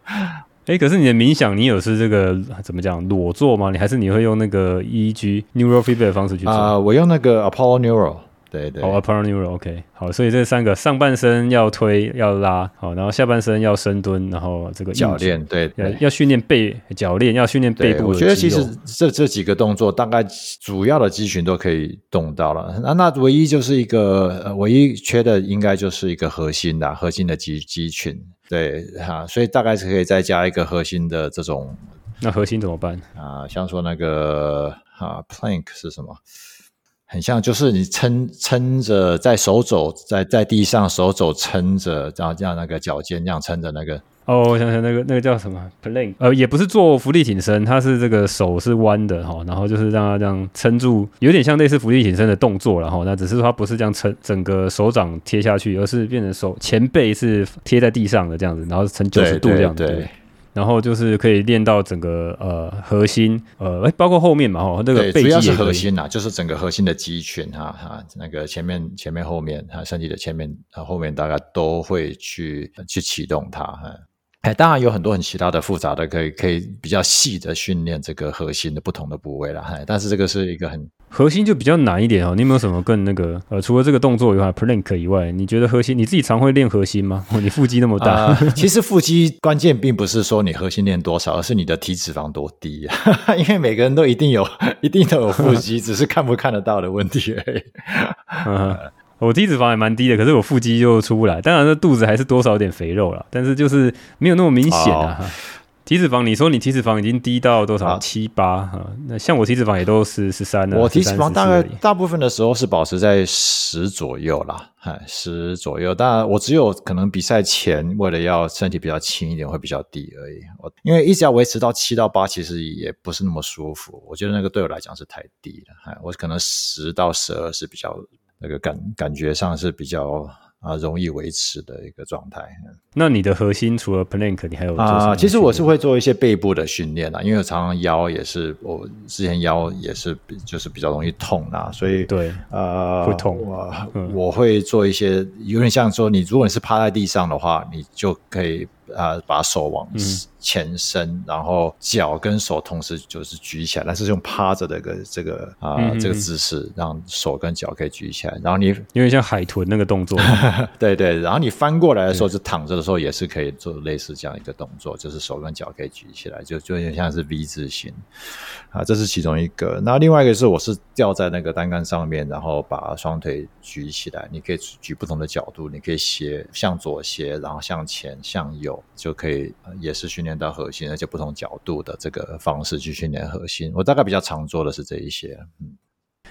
哎、嗯，可是你的冥想，你有是这个怎么讲裸坐吗？你还是你会用那个 EEG Neural Feedback 的方式去做？啊、呃，我用那个 Apollo Neural。对对，好，Apollo Neuro，OK，好，所以这三个上半身要推要拉，好，然后下半身要深蹲，然后这个脚链，对，对要训练背脚链，要训练背部。我觉得其实这这几个动作大概主要的肌群都可以动到了，那那唯一就是一个呃，唯一缺的应该就是一个核心啦核心的肌肌群，对哈，所以大概是可以再加一个核心的这种。那核心怎么办啊？像说那个啊，Plank 是什么？很像，就是你撑撑着在手肘在在地上手肘撑着，然后这样那个脚尖这样撑着那个。哦，我想想那个那个叫什么 plank，呃，也不是做浮力挺身，它是这个手是弯的哈，然后就是让它这样撑住，有点像类似浮力挺身的动作然后。那只是说它不是这样撑整个手掌贴下去，而是变成手前背是贴在地上的这样子，然后呈九十度这样子。对对对然后就是可以练到整个呃核心呃，包括后面嘛哈，那个背肌也主要是核心呐、啊，就是整个核心的肌群哈哈，那个前面前面后面哈，身体的前面和后面大概都会去去启动它哈。哎，当然有很多很其他的复杂的，可以可以比较细的训练这个核心的不同的部位了哈。但是这个是一个很。核心就比较难一点哦，你有没有什么更那个呃，除了这个动作以外，plank 以外，你觉得核心你自己常会练核心吗？你腹肌那么大，呃、其实腹肌关键并不是说你核心练多少，而是你的体脂肪多低啊。因为每个人都一定有，一定都有腹肌，只是看不看得到的问题而已。嗯，我体脂肪也蛮低的，可是我腹肌就出不来。当然，这肚子还是多少有点肥肉了，但是就是没有那么明显啊。哦体脂肪，你说你体脂肪已经低到多少？七八哈？那像我体脂肪也都是十三了。我体脂肪大概大部分的时候是保持在十左右啦，哎，十左右。当然，我只有可能比赛前为了要身体比较轻一点，会比较低而已。我因为一直要维持到七到八，其实也不是那么舒服。我觉得那个对我来讲是太低了，哈，我可能十到十二是比较那个感感觉上是比较。啊，容易维持的一个状态。那你的核心除了 plank，你还有？啊，其实我是会做一些背部的训练啊，因为我常常腰也是，我之前腰也是比就是比较容易痛啊，所以对，呃，会痛。我，嗯，我会做一些，有点像说，你如果你是趴在地上的话，你就可以。啊，把手往前伸，嗯、然后脚跟手同时就是举起来，但是用趴着的个这个啊、呃嗯、这个姿势，让手跟脚可以举起来。然后你因为像海豚那个动作，对对。然后你翻过来的时候，就躺着的时候也是可以做类似这样一个动作，就是手跟脚可以举起来，就就有点像是 V 字形啊。这是其中一个。那另外一个是，我是吊在那个单杆上面，然后把双腿举起来，你可以举不同的角度，你可以斜向左斜，然后向前向右。就可以也是训练到核心，而且不同角度的这个方式去训练核心。我大概比较常做的是这一些。嗯，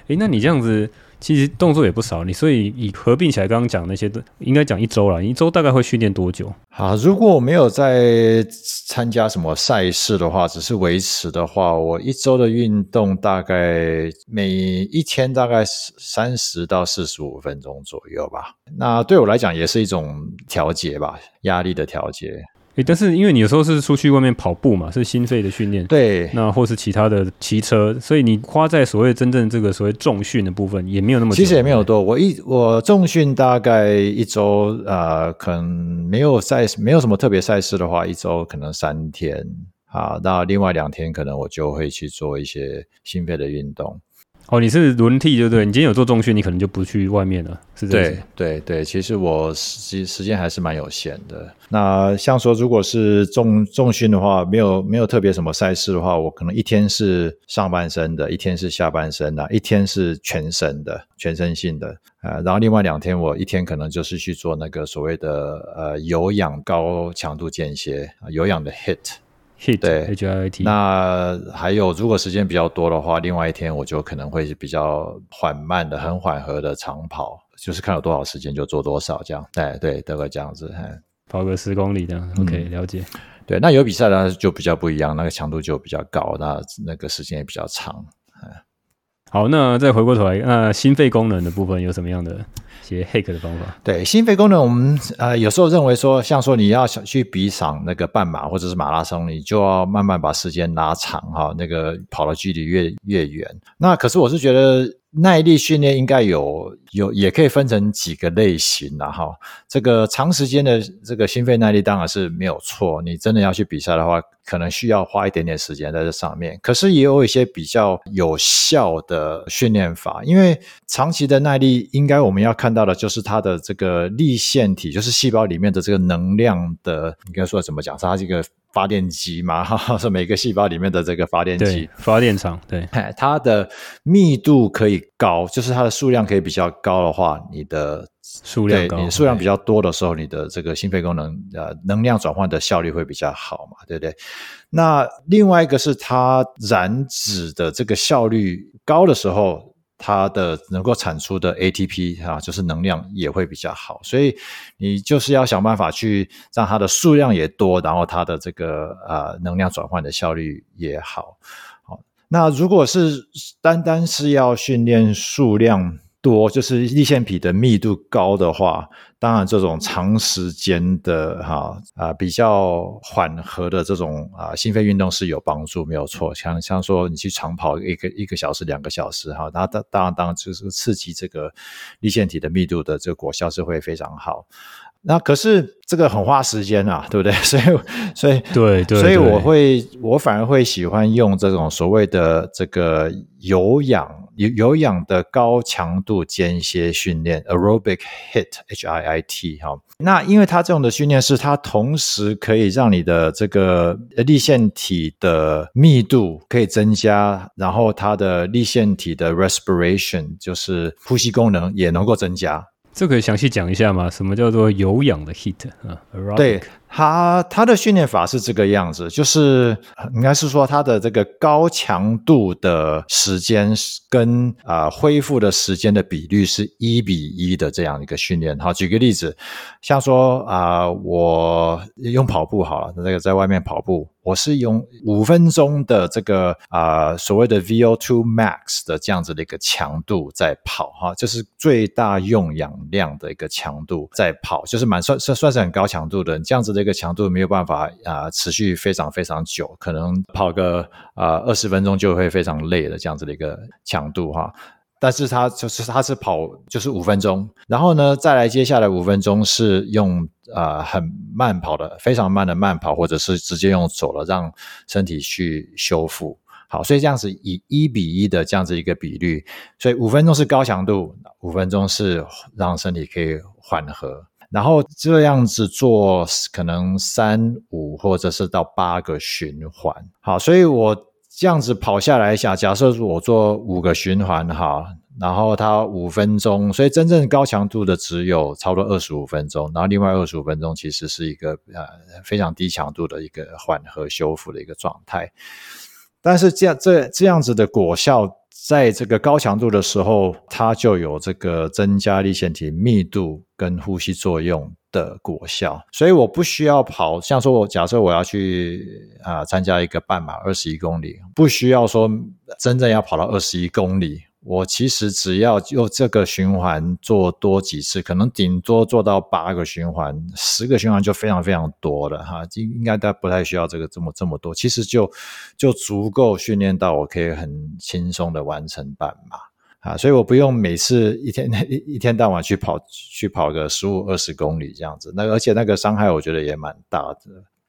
诶，那你这样子其实动作也不少，你所以以合并起来，刚刚讲那些的，应该讲一周了。一周大概会训练多久？好，如果我没有在参加什么赛事的话，只是维持的话，我一周的运动大概每一天大概三十到四十五分钟左右吧。那对我来讲也是一种调节吧，压力的调节。诶，但是因为你有时候是出去外面跑步嘛，是心肺的训练，对，那或是其他的骑车，所以你花在所谓真正这个所谓重训的部分也没有那么多，其实也没有多。我一我重训大概一周，呃，可能没有赛没有什么特别赛事的话，一周可能三天啊，那另外两天可能我就会去做一些心肺的运动。哦，你是轮替对不对，你今天有做重训，你可能就不去外面了，是这样。对对对，其实我时时间还是蛮有限的。那像说，如果是重重训的话，没有没有特别什么赛事的话，我可能一天是上半身的，一天是下半身的，一天是全身的，全身性的。呃，然后另外两天，我一天可能就是去做那个所谓的呃有氧高强度间歇，有氧的 hit。Hit, 对，H I I T。那还有，如果时间比较多的话，另外一天我就可能会比较缓慢的、很缓和的长跑，就是看有多少时间就做多少这样。对对，大概这样子，跑个十公里这样。OK，了解。对，那有比赛的就比较不一样，那个强度就比较高，那那个时间也比较长。好，那再回过头来，那心肺功能的部分有什么样的？些 hack 的方法，对心肺功能，我们呃有时候认为说，像说你要想去比赏那个半马或者是马拉松，你就要慢慢把时间拉长哈，那个跑的距离越越远。那可是我是觉得。耐力训练应该有有也可以分成几个类型啦哈，这个长时间的这个心肺耐力当然是没有错，你真的要去比赛的话，可能需要花一点点时间在这上面。可是也有一些比较有效的训练法，因为长期的耐力，应该我们要看到的就是它的这个粒线体，就是细胞里面的这个能量的，应该说怎么讲？它这个。发电机嘛，哈哈，是每个细胞里面的这个发电机，发电厂。对，它的密度可以高，就是它的数量可以比较高的话，你的数量高，你数量比较多的时候，你的这个心肺功能呃能量转换的效率会比较好嘛，对不对？那另外一个是它燃脂的这个效率高的时候。它的能够产出的 ATP 啊，就是能量也会比较好，所以你就是要想办法去让它的数量也多，然后它的这个呃能量转换的效率也好。好，那如果是单单是要训练数量。多就是立腺体的密度高的话，当然这种长时间的哈啊比较缓和的这种啊心肺运动是有帮助，没有错。像像说你去长跑一个一个小时、两个小时哈，那当当然当然就是刺激这个立腺体的密度的这个果效是会非常好。那可是这个很花时间啊，对不对？所以所以对对，所以我会我反而会喜欢用这种所谓的这个有氧。有有氧的高强度间歇训练，aerobic HIIT H I I T 哈，那因为它这种的训练是它同时可以让你的这个立腺体的密度可以增加，然后它的立腺体的 respiration 就是呼吸功能也能够增加。这可以详细讲一下吗？什么叫做有氧的 HIIT 啊。对。他他的训练法是这个样子，就是应该是说他的这个高强度的时间跟啊、恢复的时间的比率是一比一的这样一个训练。好，举个例子，像说啊、我用跑步好了，那个在外面跑步，我是用五分钟的这个啊、所谓的 VO2 max 的这样子的一个强度在跑哈，就是最大用氧量的一个强度在跑，就是蛮算算算是很高强度的这样子。这个强度没有办法啊、持续非常非常久，可能跑个啊二十分钟就会非常累的这样子的一个强度哈。但是它就是它是跑就是五分钟，然后呢再来接下来五分钟是用啊、很慢跑的，非常慢的慢跑，或者是直接用走了让身体去修复。好，所以这样子以一比一的这样子一个比率，所以五分钟是高强度，五分钟是让身体可以缓和。然后这样子做，可能三五或者是到八个循环。好，所以我这样子跑下来一下，假设我做五个循环哈，然后它五分钟，所以真正高强度的只有差不多二十五分钟，然后另外二十五分钟其实是一个呃非常低强度的一个缓和修复的一个状态。但是这样这这样子的果效。在这个高强度的时候，它就有这个增加粒线体密度跟呼吸作用的果效。所以我不需要跑，像说我假设我要去啊、参加一个半马二十一公里，不需要说真正要跑到二十一公里。我其实只要用这个循环做多几次，可能顶多做到八个循环，十个循环就非常非常多了哈，应应该都不太需要这个这么这么多，其实就就足够训练到我可以很轻松的完成半马啊，所以我不用每次一天 一一天到晚去跑去跑个十五二十公里这样子，那而且那个伤害我觉得也蛮大的。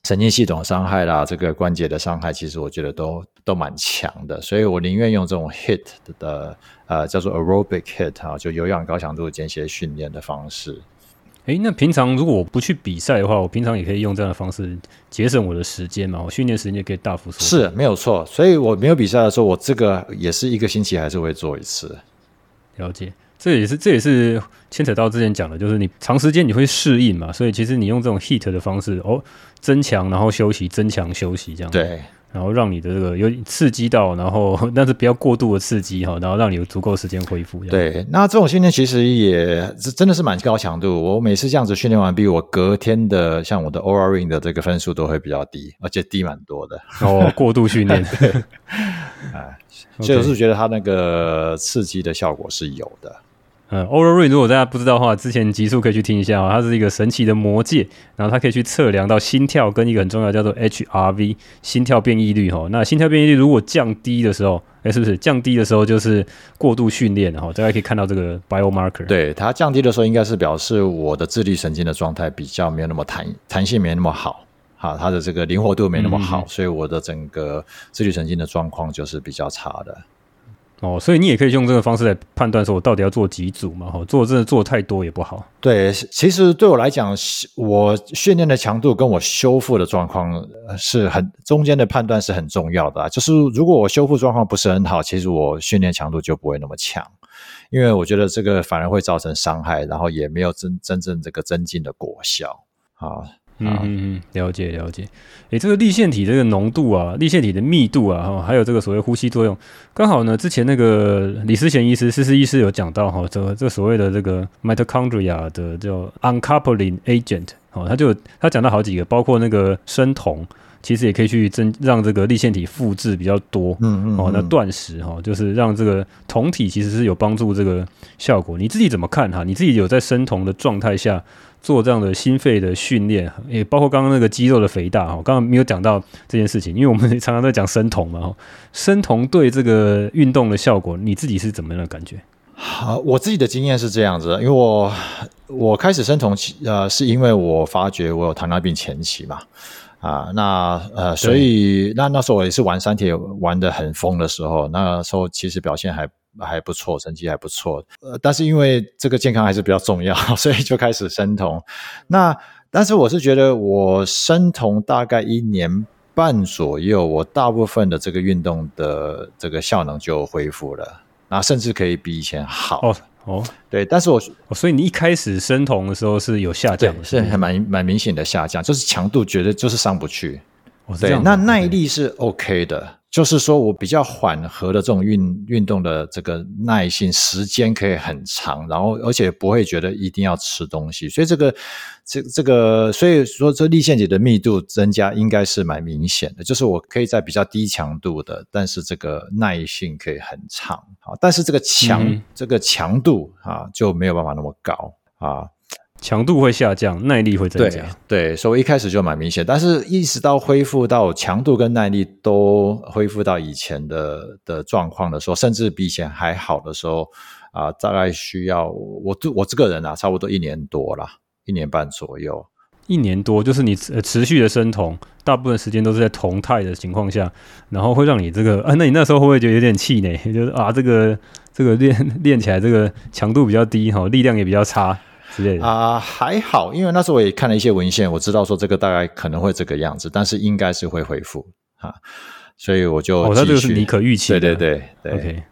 神经系统伤害啦，这个关节的伤害，其实我觉得都都蛮强的，所以我宁愿用这种 HIIT 的呃叫做 aerobic HIIT 啊，就有氧高强度间歇训练的方式。诶，那平常如果我不去比赛的话，我平常也可以用这样的方式节省我的时间嘛，我训练时间也可以大幅缩短。是没有错，所以我没有比赛的时候，我这个也是一个星期还是会做一次。了解。这也是这也是牵扯到之前讲的，就是你长时间你会适应嘛，所以其实你用这种 heat 的方式，哦，增强然后休息，增强休息这样，对，然后让你的这个有刺激到，然后 但是不要过度的刺激哈，然后让你有足够时间恢复。对，那这种训练其实也真的是蛮高强度。我每次这样子训练完毕，我隔天的像我的 Oura Ring 的这个分数都会比较低，而且低蛮多的。哦，过度训练，哎，所以我是觉得它那个刺激的效果是有的。嗯，Oura Ring 如果大家不知道的话，之前集数可以去听一下哦。它是一个神奇的魔戒，然后它可以去测量到心跳跟一个很重要叫做 HRV 心跳变异率哈。那心跳变异率如果降低的时候，哎，是不是降低的时候就是过度训练哈？大家可以看到这个 biomarker。对，它降低的时候，应该是表示我的自律神经的状态比较没有那么弹弹性，没那么好，哈，它的这个灵活度没那么好，所以我的整个自律神经的状况就是比较差的。哦，所以你也可以用这个方式来判断，说我到底要做几组嘛？哈，做真的做太多也不好。对，其实对我来讲，我训练的强度跟我修复的状况是很中间的判断是很重要的。就是如果我修复状况不是很好，其实我训练强度就不会那么强，因为我觉得这个反而会造成伤害，然后也没有真真正这个增进的果效啊。嗯嗯嗯，了解了解。诶，这个立腺体这个浓度啊，立腺体的密度啊，哈，还有这个所谓呼吸作用，刚好呢，之前那个李思贤医师、思思医师有讲到哈，这个这所谓的这个 mitochondria 的叫 uncoupling agent，哦，他就他讲到好几个，包括那个生酮，其实也可以去增让这个立腺体复制比较多，嗯嗯，哦，那断食哈，就是让这个酮体其实是有帮助这个效果。你自己怎么看哈？你自己有在生酮的状态下？做这样的心肺的训练，也包括刚刚那个肌肉的肥大哈，刚刚没有讲到这件事情，因为我们常常在讲生酮嘛哈，生酮对这个运动的效果，你自己是怎么样的感觉？好，我自己的经验是这样子，因为我我开始生酮呃，是因为我发觉我有糖尿病前期嘛，啊，那呃，所以那那时候我也是玩三铁玩得很疯的时候，那时候其实表现还。还不错，成绩还不错。呃，但是因为这个健康还是比较重要，所以就开始生酮。那但是我是觉得，我生酮大概一年半左右，我大部分的这个运动的这个效能就恢复了，那甚至可以比以前好。哦哦，对，但是我、哦、所以你一开始生酮的时候是有下降的，是还蛮蛮明显的下降，就是强度觉得就是上不去。哦、对，那耐力是 OK 的。就是说我比较缓和的这种运运动的这个耐性时间可以很长，然后而且不会觉得一定要吃东西，所以这个这这个所以说这力线体的密度增加应该是蛮明显的，就是我可以在比较低强度的，但是这个耐性可以很长，好，但是这个强、嗯、这个强度啊就没有办法那么高啊。强度会下降，耐力会增加。对，对，所以一开始就蛮明显，但是一直到恢复到强度跟耐力都恢复到以前的的状况的时候，甚至比以前还好的时候啊，大概需要我我这个人啊，差不多一年多啦，一年半左右。一年多就是你持续的生酮，大部分时间都是在酮态的情况下，然后会让你这个啊，那你那时候会不会觉得有点气馁？就是啊，这个这个练练起来这个强度比较低哈，力量也比较差。啊、呃，还好，因为那时候我也看了一些文献，我知道说这个大概可能会这个样子，但是应该是会恢复啊。所以我就哦，它这个是你可预期的，对对对对。OK，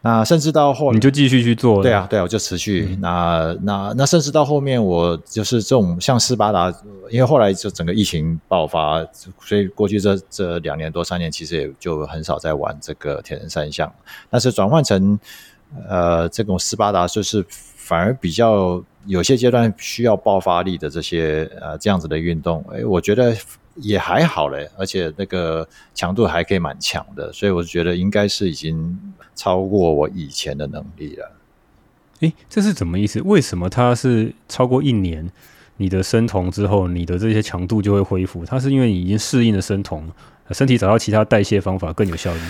那甚至到后你就继续去做，对啊对啊，我就持续。嗯、那那那甚至到后面，我就是这种像斯巴达，因为后来就整个疫情爆发，所以过去这这两年多三年，其实也就很少在玩这个铁人三项。但是转换成呃这种斯巴达，就是反而比较有些阶段需要爆发力的这些呃这样子的运动，哎，我觉得。也还好嘞，而且那个强度还可以蛮强的，所以我觉得应该是已经超过我以前的能力了。诶，这是什么意思？为什么它是超过一年，你的生酮之后，你的这些强度就会恢复？它是因为你已经适应了生酮，身体找到其他代谢方法更有效率？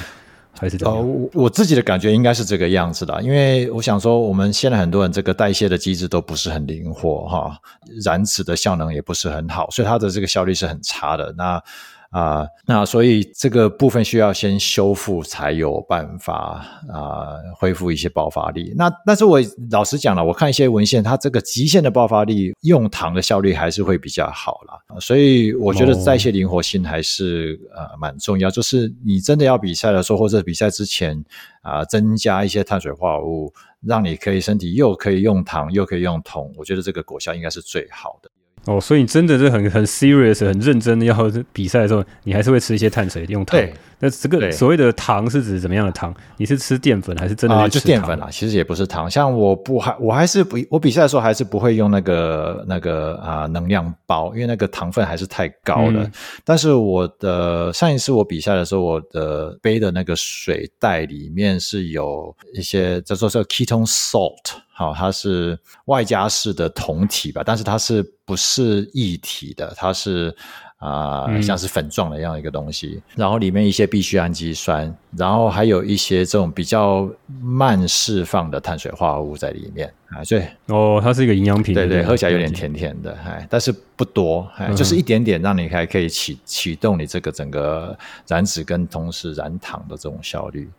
还是怎么样？呃，我我自己的感觉应该是这个样子的，因为我想说，我们现在很多人这个代谢的机制都不是很灵活哈，燃脂的效能也不是很好，所以它的这个效率是很差的。那啊、呃，那所以这个部分需要先修复，才有办法啊、呃、恢复一些爆发力。那但是我老实讲了，我看一些文献，它这个极限的爆发力用糖的效率还是会比较好啦。所以我觉得代谢灵活性还是、哦、呃蛮重要。就是你真的要比赛的时候，或者比赛之前啊、呃，增加一些碳水化合物，让你可以身体又可以用糖又可以用酮，我觉得这个果效应该是最好的。哦，所以你真的是很很 serious、很认真的要比赛的时候，你还是会吃一些碳水用糖。对，那这个所谓的糖是指怎么样的糖？你是吃淀粉还是真的？就淀粉啦，其实也不是糖。像我不还我还是不我比赛的时候还是不会用那个那个啊能量包，因为那个糖分还是太高了。嗯、但是我的上一次我比赛的时候，我的背的那个水袋里面是有一些叫做叫 ketone salt。好，它是外加式的酮体吧，但是它是不是液体的？它是啊、呃，像是粉状的一样一个东西，嗯、然后里面一些必需氨基酸，然后还有一些这种比较慢释放的碳水化合物在里面啊，所以哦，它是一个营养品，对对，喝起来有点甜甜的，哎，但是不多，哎，就是一点点，让你还可以启启动你这个整个燃脂跟同时燃糖的这种效率。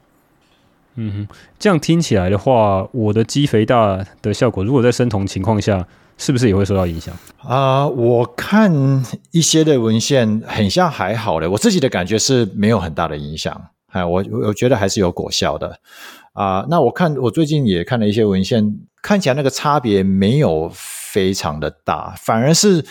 嗯哼，这样听起来的话，我的肌肥大的效果，如果在生酮情况下，是不是也会受到影响啊、我看一些的文献，很像还好的，我自己的感觉是没有很大的影响。哎，我我觉得还是有果效的啊、那我看我最近也看了一些文献，看起来那个差别没有非常的大，反而是。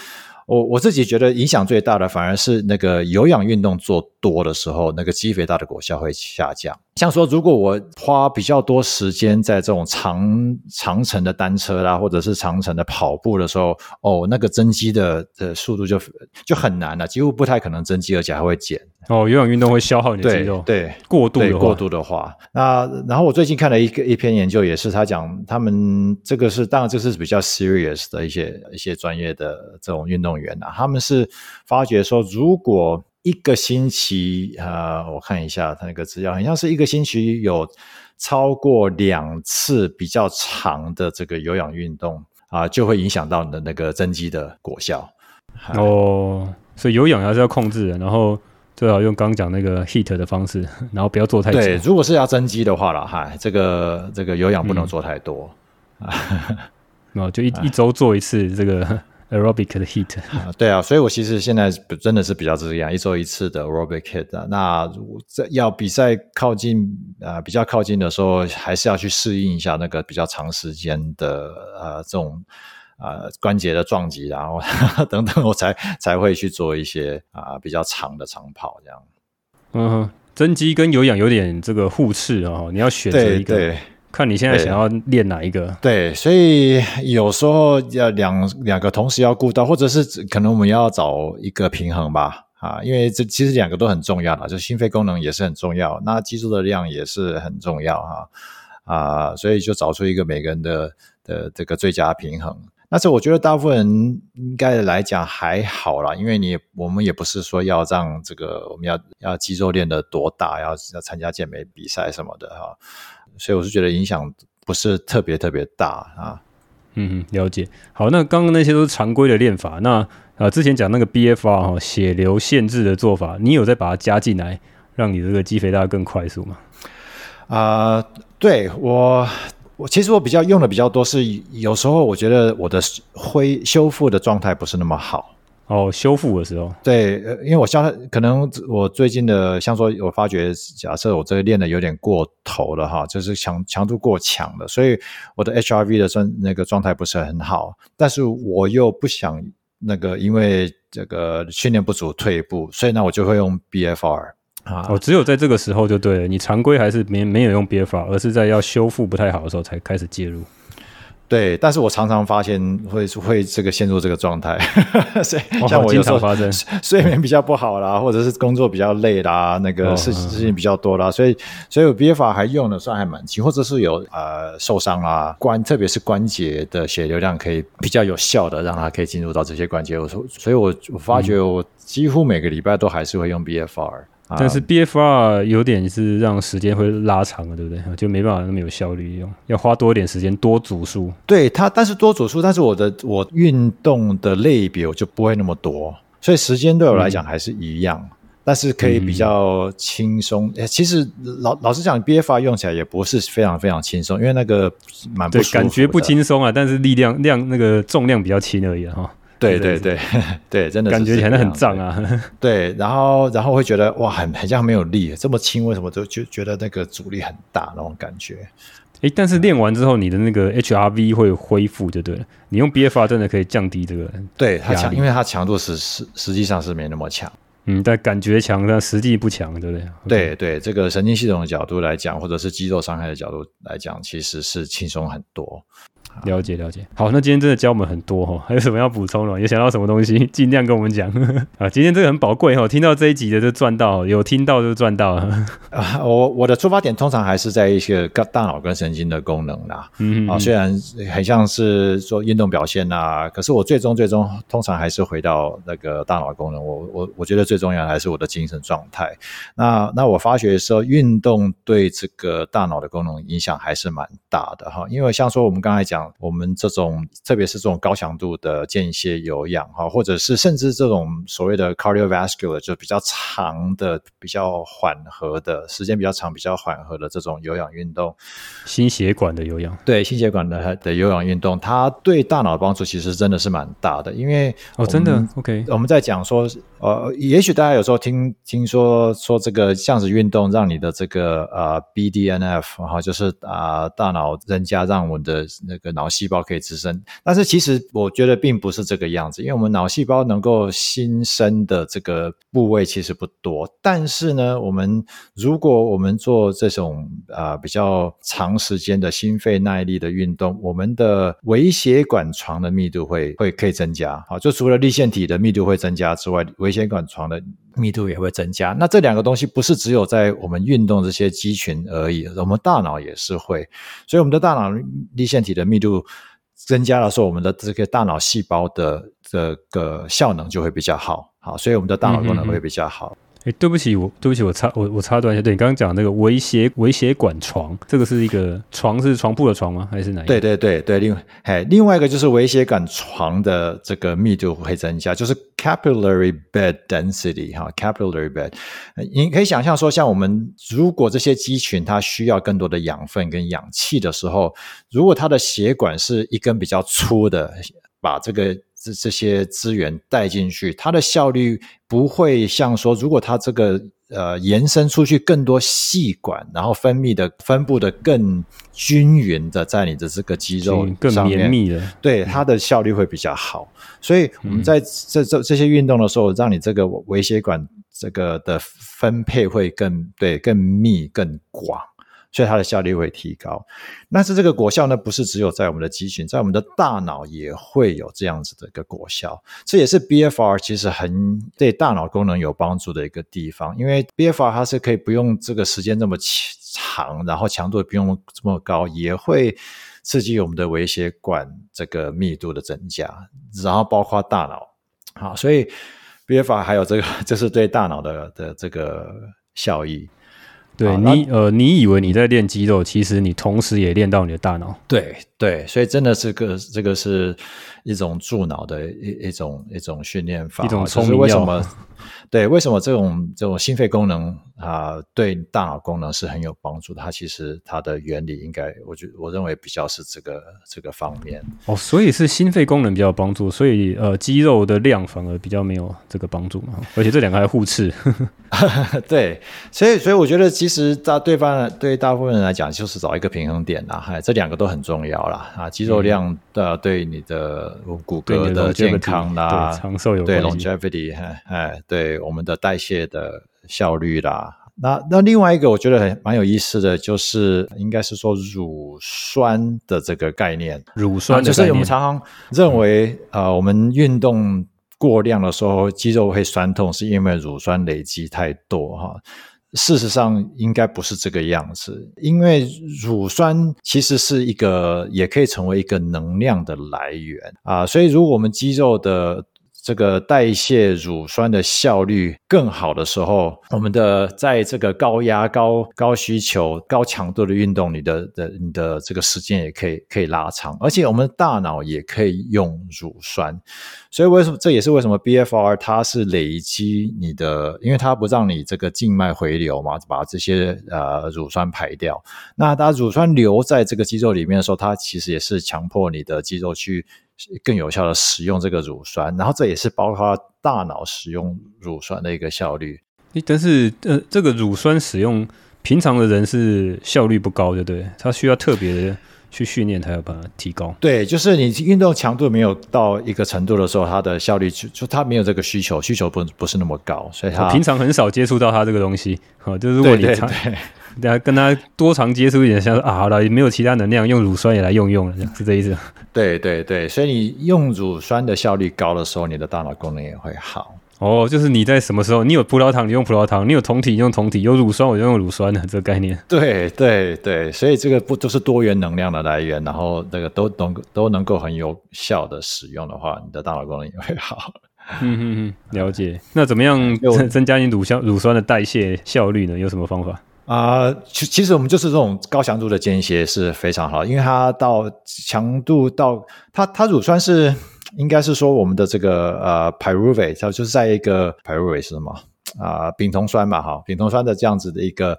我我自己觉得影响最大的反而是那个有氧运动做多的时候，那个肌肥大的果效会下降。像说，如果我花比较多时间在这种长长程的单车啦，或者是长程的跑步的时候，哦，那个增肌的的速度就就很难了，几乎不太可能增肌，而且还会减。哦，有氧运动会消耗你的肌肉，对，对过度的过度的话，那然后我最近看了一个一篇研究，也是他讲他们这个是当然这是比较 serious 的一些一些专业的这种运动员啊，他们是发觉说，如果一个星期啊、呃，我看一下他那个资料，好像是一个星期有超过两次比较长的这个有氧运动啊、呃，就会影响到你的那个增肌的果效。哦，所以有氧还是要控制的，然后。最好用刚讲那个 heat 的方式，然后不要做太久。对，如果是要增肌的话了，哈，这个这个有氧不能做太多，啊、嗯，就一一周做一次这个 aerobic 的 HIIT。对啊，所以我其实现在真的是比较这样，一周一次的 aerobic HIIT。那在要比赛靠近啊、呃，比较靠近的时候，还是要去适应一下那个比较长时间的呃这种。啊、呃，关节的撞击，然后 等等，我才才会去做一些啊、呃、比较长的长跑这样。嗯哼，增肌跟有氧有点这个互斥哦，你要选择一个，对对看你现在想要练哪一个。对，所以有时候要两两个同时要顾到，或者是可能我们要找一个平衡吧。啊，因为这其实两个都很重要啦，就心肺功能也是很重要，那肌肉的量也是很重要哈。啊，所以就找出一个每个人的的这个最佳平衡。但是我觉得大部分人应该来讲还好啦，因为你我们也不是说要让这个我们要要肌肉练得多大，要要参加健美比赛什么的哈，所以我是觉得影响不是特别特别大啊。嗯，了解。好，那刚刚那些都是常规的练法，那呃之前讲那个 BFR 哈血流限制的做法，你有再把它加进来，让你这个肌肥大更快速吗？啊、呃，对我。我其实我比较用的比较多是，有时候我觉得我的恢修复的状态不是那么好哦，修复的时候，对，呃，因为我像，可能我最近的，像说，我发觉，假设我这个练的有点过头了哈，就是强强度过强了，所以我的 HRV 的状那个状态不是很好，但是我又不想那个因为这个训练不足退步，所以呢，我就会用 BFR 啊。哦，只有在这个时候就对了，你常规还是没没有用 BFR，而是在要修复不太好的时候才开始介入。对，但是我常常发现会会这个陷入这个状态，所以像我经常发生。睡眠比较不好啦，或者是工作比较累啦，那个事情事情比较多啦，所以所以我 BFR 还用的算还蛮勤，或者是有呃受伤啦关，特别是关节的血流量可以比较有效的让它可以进入到这些关节，我说，所以我我发觉我几乎每个礼拜都还是会用 BFR。但是 BFR 有点是让时间会拉长了，对不对？就没办法那么有效率用，要花多一点时间多组数。对它，但是多组数，但是我的我运动的类别我就不会那么多，所以时间对我来讲还是一样，嗯、但是可以比较轻松。嗯、其实老老实讲，BFR 用起来也不是非常非常轻松，因为那个蛮不舒服的，感觉不轻松啊，但是力量量那个重量比较轻而已哈。对对对 对，真的感觉起来很胀啊。对，然后然后会觉得哇，很很像没有力，这么轻，为什么就就觉得那个阻力很大那种感觉？诶，但是练完之后，你的那个 HRV 会恢复，就对了。你用 BFR 真的可以降低这个，对它强，因为它强度是实实际上是没那么强。嗯，但感觉强，但实际不强，对不对？对对，这个神经系统的角度来讲，或者是肌肉伤害的角度来讲，其实是轻松很多。了解了解，好，那今天真的教我们很多哈，还有什么要补充的？有想到什么东西，尽量跟我们讲 啊。今天这个很宝贵哈，听到这一集的就赚到，有听到就赚到了。啊，我我的出发点通常还是在一些大脑跟神经的功能啦。嗯哼啊，虽然很像是说运动表现呐，可是我最终最终通常还是回到那个大脑功能。我我我觉得最重要的还是我的精神状态。那那我发觉说运动对这个大脑的功能影响还是蛮大的哈，因为像说我们刚才讲。我们这种，特别是这种高强度的间歇有氧哈，或者是甚至这种所谓的 cardiovascular，就比较长的、比较缓和的时间比较长、比较缓和的这种有氧运动，心血管的有氧，对心血管的的有氧运动，它对大脑的帮助其实真的是蛮大的。因为哦，真的 OK，我们在讲说，呃，也许大家有时候听听说说这个这样子运动让你的这个呃 BDNF 哈，就是啊、呃、大脑增加，让我们的那个。脑细胞可以滋生，但是其实我觉得并不是这个样子，因为我们脑细胞能够新生的这个部位其实不多。但是呢，我们如果我们做这种啊、比较长时间的心肺耐力的运动，我们的微血管床的密度会会可以增加。好，就除了粒线体的密度会增加之外，微血管床的密度也会增加。那这两个东西不是只有在我们运动这些肌群而已，我们大脑也是会。所以我们的大脑粒线体的密度。增加了，说我们的这个大脑细胞的这个效能就会比较好，好，所以我们的大脑功能会比较好。哎，对不起，我对不起，我插我我插断一下，对你刚刚讲那个微血微血管床，这个是一个床是床铺的床吗？还是哪一个？对对对对，另外，另外一个就是微血管床的这个密度会增加，就是 capillary bed density 哈，capillary bed，你可以想象说，像我们如果这些肌群它需要更多的养分跟氧气的时候，如果它的血管是一根比较粗的，把这个。这这些资源带进去，它的效率不会像说，如果它这个呃延伸出去更多细管，然后分泌的分布的更均匀的在你的这个肌肉上面，更绵密的，对它的效率会比较好。所以我们在这这这些运动的时候，让你这个微血管这个的分配会更对更密更广。所以它的效率会提高，但是这个果效呢，不是只有在我们的肌群，在我们的大脑也会有这样子的一个果效。这也是 BFR 其实很对大脑功能有帮助的一个地方，因为 BFR 它是可以不用这个时间这么长，然后强度不用这么高，也会刺激我们的微血管这个密度的增加，然后包括大脑。好，所以 BFR 还有这个，这是对大脑的的这个效益。对你，呃，你以为你在练肌肉，其实你同时也练到你的大脑。对对，所以真的是个这个是一种助脑的一一种一种训练法，一种聪明药。为什么？对，为什么这种这种心肺功能啊、呃，对大脑功能是很有帮助的。它其实它的原理应该，我觉我认为比较是这个这个方面。哦，所以是心肺功能比较有帮助，所以呃肌肉的量反而比较没有这个帮助嘛。而且这两个还互斥。对，所以所以我觉得其实大对方对大部分人来讲，就是找一个平衡点啦。哈，这两个都很重要啦。啊，肌肉量的对你的骨骼的健康啦，长寿有对 longevity，哎，对我们的代谢的效率啦。那那另外一个我觉得很蛮有意思的就是，应该是说乳酸的这个概念。乳酸就是我们常常认为，嗯、呃，我们运动。过量的时候，肌肉会酸痛，是因为乳酸累积太多哈。事实上，应该不是这个样子，因为乳酸其实是一个，也可以成为一个能量的来源啊。所以，如果我们肌肉的这个代谢乳酸的效率更好的时候，我们的在这个高压、高高需求、高强度的运动，你的的你的这个时间也可以可以拉长，而且我们的大脑也可以用乳酸。所以为什么这也是为什么 BFR 它是累积你的，因为它不让你这个静脉回流嘛，把这些呃乳酸排掉。那它乳酸留在这个肌肉里面的时候，它其实也是强迫你的肌肉去。更有效的使用这个乳酸，然后这也是包括大脑使用乳酸的一个效率。但是呃，这个乳酸使用平常的人是效率不高，对不对？他需要特别的去训练，才有把它提高。对，就是你运动强度没有到一个程度的时候，它的效率就就它没有这个需求，需求不不是那么高，所以它平常很少接触到它这个东西。好，就是如果你对对对。大家跟他多常接触一点，像说啊，好了，也没有其他能量，用乳酸也来用用了，这样是这意思。对对对，所以你用乳酸的效率高的时候，你的大脑功能也会好。哦，就是你在什么时候，你有葡萄糖，你用葡萄糖；你有酮体，你用酮体；有乳酸，我就用乳酸的这个概念。对对对，所以这个不就是多元能量的来源，然后那个都能都能够很有效的使用的话，你的大脑功能也会好。嗯嗯嗯，了解。那怎么样增加你乳酸乳酸的代谢效率呢？有什么方法？啊、其其实我们就是这种高强度的间歇是非常好，因为它到强度到它它乳酸是应该是说我们的这个呃 pyruvate，它就是在一个 pyruvate 是什么啊、丙酮酸嘛哈，丙酮酸的这样子的一个。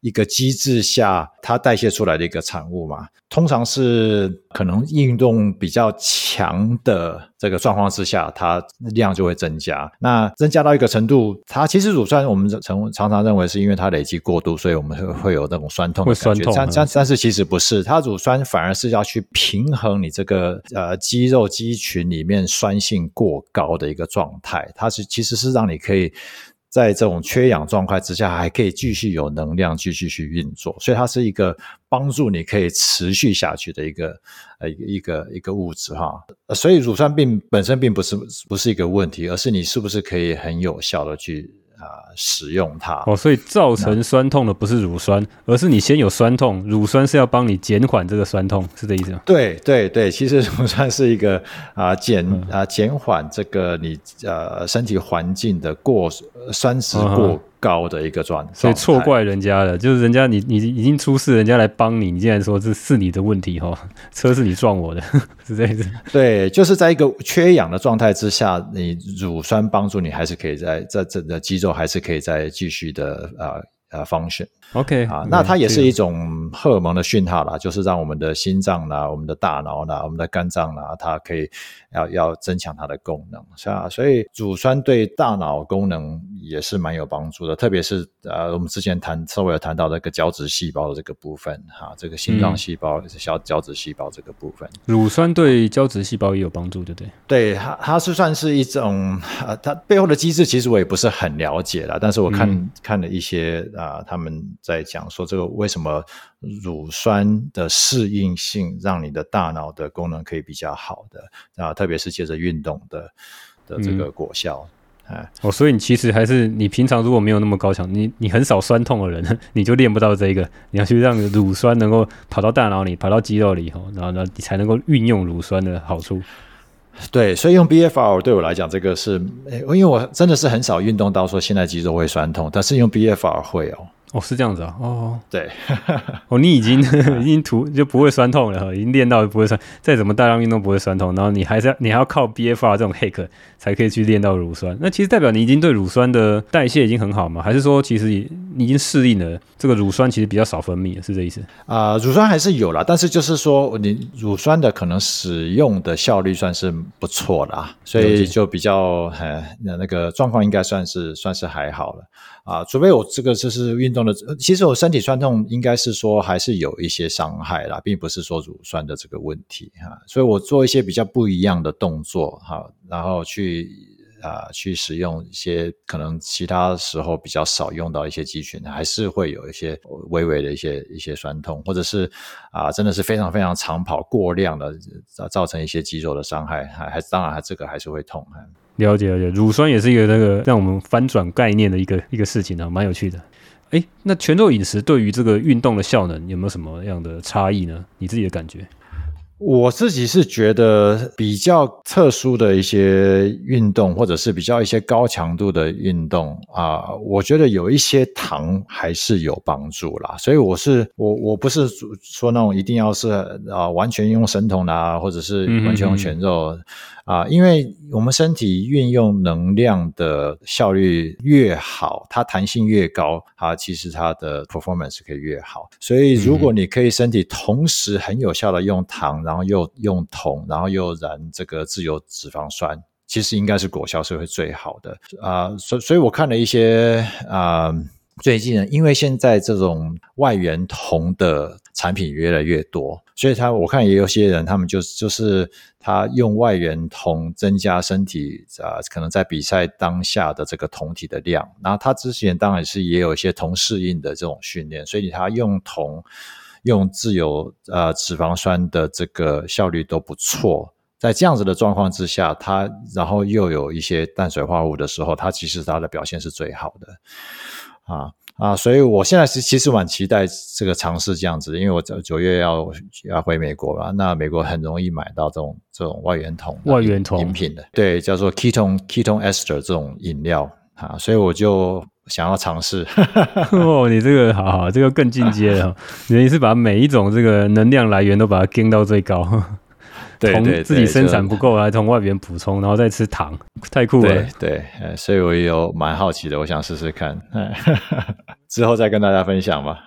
一个机制下，它代谢出来的一个产物嘛，通常是可能运动比较强的这个状况之下，它量就会增加。那增加到一个程度，它其实乳酸我们常常常认为是因为它累积过度，所以我们会会有那种酸痛的感觉。但但但是其实不是，它乳酸反而是要去平衡你这个呃肌肉肌群里面酸性过高的一个状态。它是其实是让你可以。在这种缺氧状态之下，还可以继续有能量继续去运作，所以它是一个帮助你可以持续下去的一个呃一个一个物质哈。所以乳酸病本身并不是不是一个问题，而是你是不是可以很有效的去。啊，使用它哦，所以造成酸痛的不是乳酸，而是你先有酸痛，乳酸是要帮你减缓这个酸痛，是这意思吗？对对对，其实乳酸是一个啊减啊减缓这个你呃身体环境的过酸值过高的一个状态，所以错怪人家了，就是人家你你已经出事，人家来帮你，你竟然说这是你的问题哈，车是你撞我的，是这样子。对，就是在一个缺氧的状态之下，你乳酸帮助你，还是可以在在整个肌肉还是可以再继续的啊。呃，function，OK，啊，那它也是一种荷尔蒙的讯号啦，就是让我们的心脏啦、我们的大脑啦、我们的肝脏啦，它可以要要增强它的功能，是吧？所以乳酸对大脑功能也是蛮有帮助的，特别是呃，我们之前谈稍微有谈到这个胶质细胞的这个部分，哈，这个心脏细胞、小胶质细胞这个部分，乳酸对胶质细胞也有帮助，对不对？对，它它是算是一种，呃，它背后的机制其实我也不是很了解啦，但是我看、嗯、看了一些。啊，他们在讲说这个为什么乳酸的适应性让你的大脑的功能可以比较好的啊，特别是借着运动的的这个果效，哎、嗯，哦，所以你其实还是你平常如果没有那么高强，你你很少酸痛的人，你就练不到这个，你要去让乳酸能够跑到大脑里，跑到肌肉里头，然后呢，你才能够运用乳酸的好处。对，所以用 BFR 对我来讲，这个是，因为我真的是很少运动到说现在肌肉会酸痛，但是用 BFR 会哦。哦，是这样子啊，哦，对，哦，你已经 已经涂就不会酸痛了，已经练到不会酸，再怎么大量运动不会酸痛，然后你还是要你还要靠 BFR 这种 hack 才可以去练到乳酸，那其实代表你已经对乳酸的代谢已经很好嘛？还是说其实你已经适应了这个乳酸，其实比较少分泌，是这意思？啊、呃，乳酸还是有啦，但是就是说你乳酸的可能使用的效率算是不错啦，所以就比较哎那那个状况应该算是算是还好了啊，除非我这个就是运动的，其实我身体酸痛应该是说还是有一些伤害啦，并不是说乳酸的这个问题哈，所以我做一些比较不一样的动作哈，然后去。啊，去使用一些可能其他时候比较少用到一些肌群，还是会有一些微微的一些一些酸痛，或者是啊，真的是非常非常长跑过量的，造成一些肌肉的伤害，还还当然还这个还是会痛。了解了解，乳酸也是一个那个让我们翻转概念的一个一个事情啊，蛮有趣的。哎，那全肉饮食对于这个运动的效能有没有什么样的差异呢？你自己的感觉？我自己是觉得比较特殊的一些运动，或者是比较一些高强度的运动啊，我觉得有一些糖还是有帮助啦。所以我是我我不是说那种一定要是啊完全用生酮啊，或者是完全用全肉。嗯嗯啊，因为我们身体运用能量的效率越好，它弹性越高，它其实它的 performance 可以越好。所以，如果你可以身体同时很有效的用糖，然后又用酮，然后又燃这个自由脂肪酸，其实应该是果效是会最好的啊。所以，所以我看了一些啊。最近呢，因为现在这种外源酮的产品越来越多，所以他我看也有些人，他们就就是他用外源酮增加身体啊，可能在比赛当下的这个酮体的量。然后他之前当然是也有一些酮适应的这种训练，所以他用酮用自由呃脂肪酸的这个效率都不错。在这样子的状况之下，他然后又有一些氮水化物的时候，他其实他的表现是最好的。啊啊！所以我现在是其实蛮期待这个尝试这样子，因为我九九月要要回美国了。那美国很容易买到这种这种外源酮外源酮饮品的，对，叫做 ketone ketone ester 这种饮料啊，所以我就想要尝试。哦，你这个好好，这个更进阶了，你是把每一种这个能量来源都把它盯到最高。从自己生产不够，来从外边补充，然后再吃糖，太酷了。对对，所以我也有蛮好奇的，我想试试看，之后再跟大家分享吧。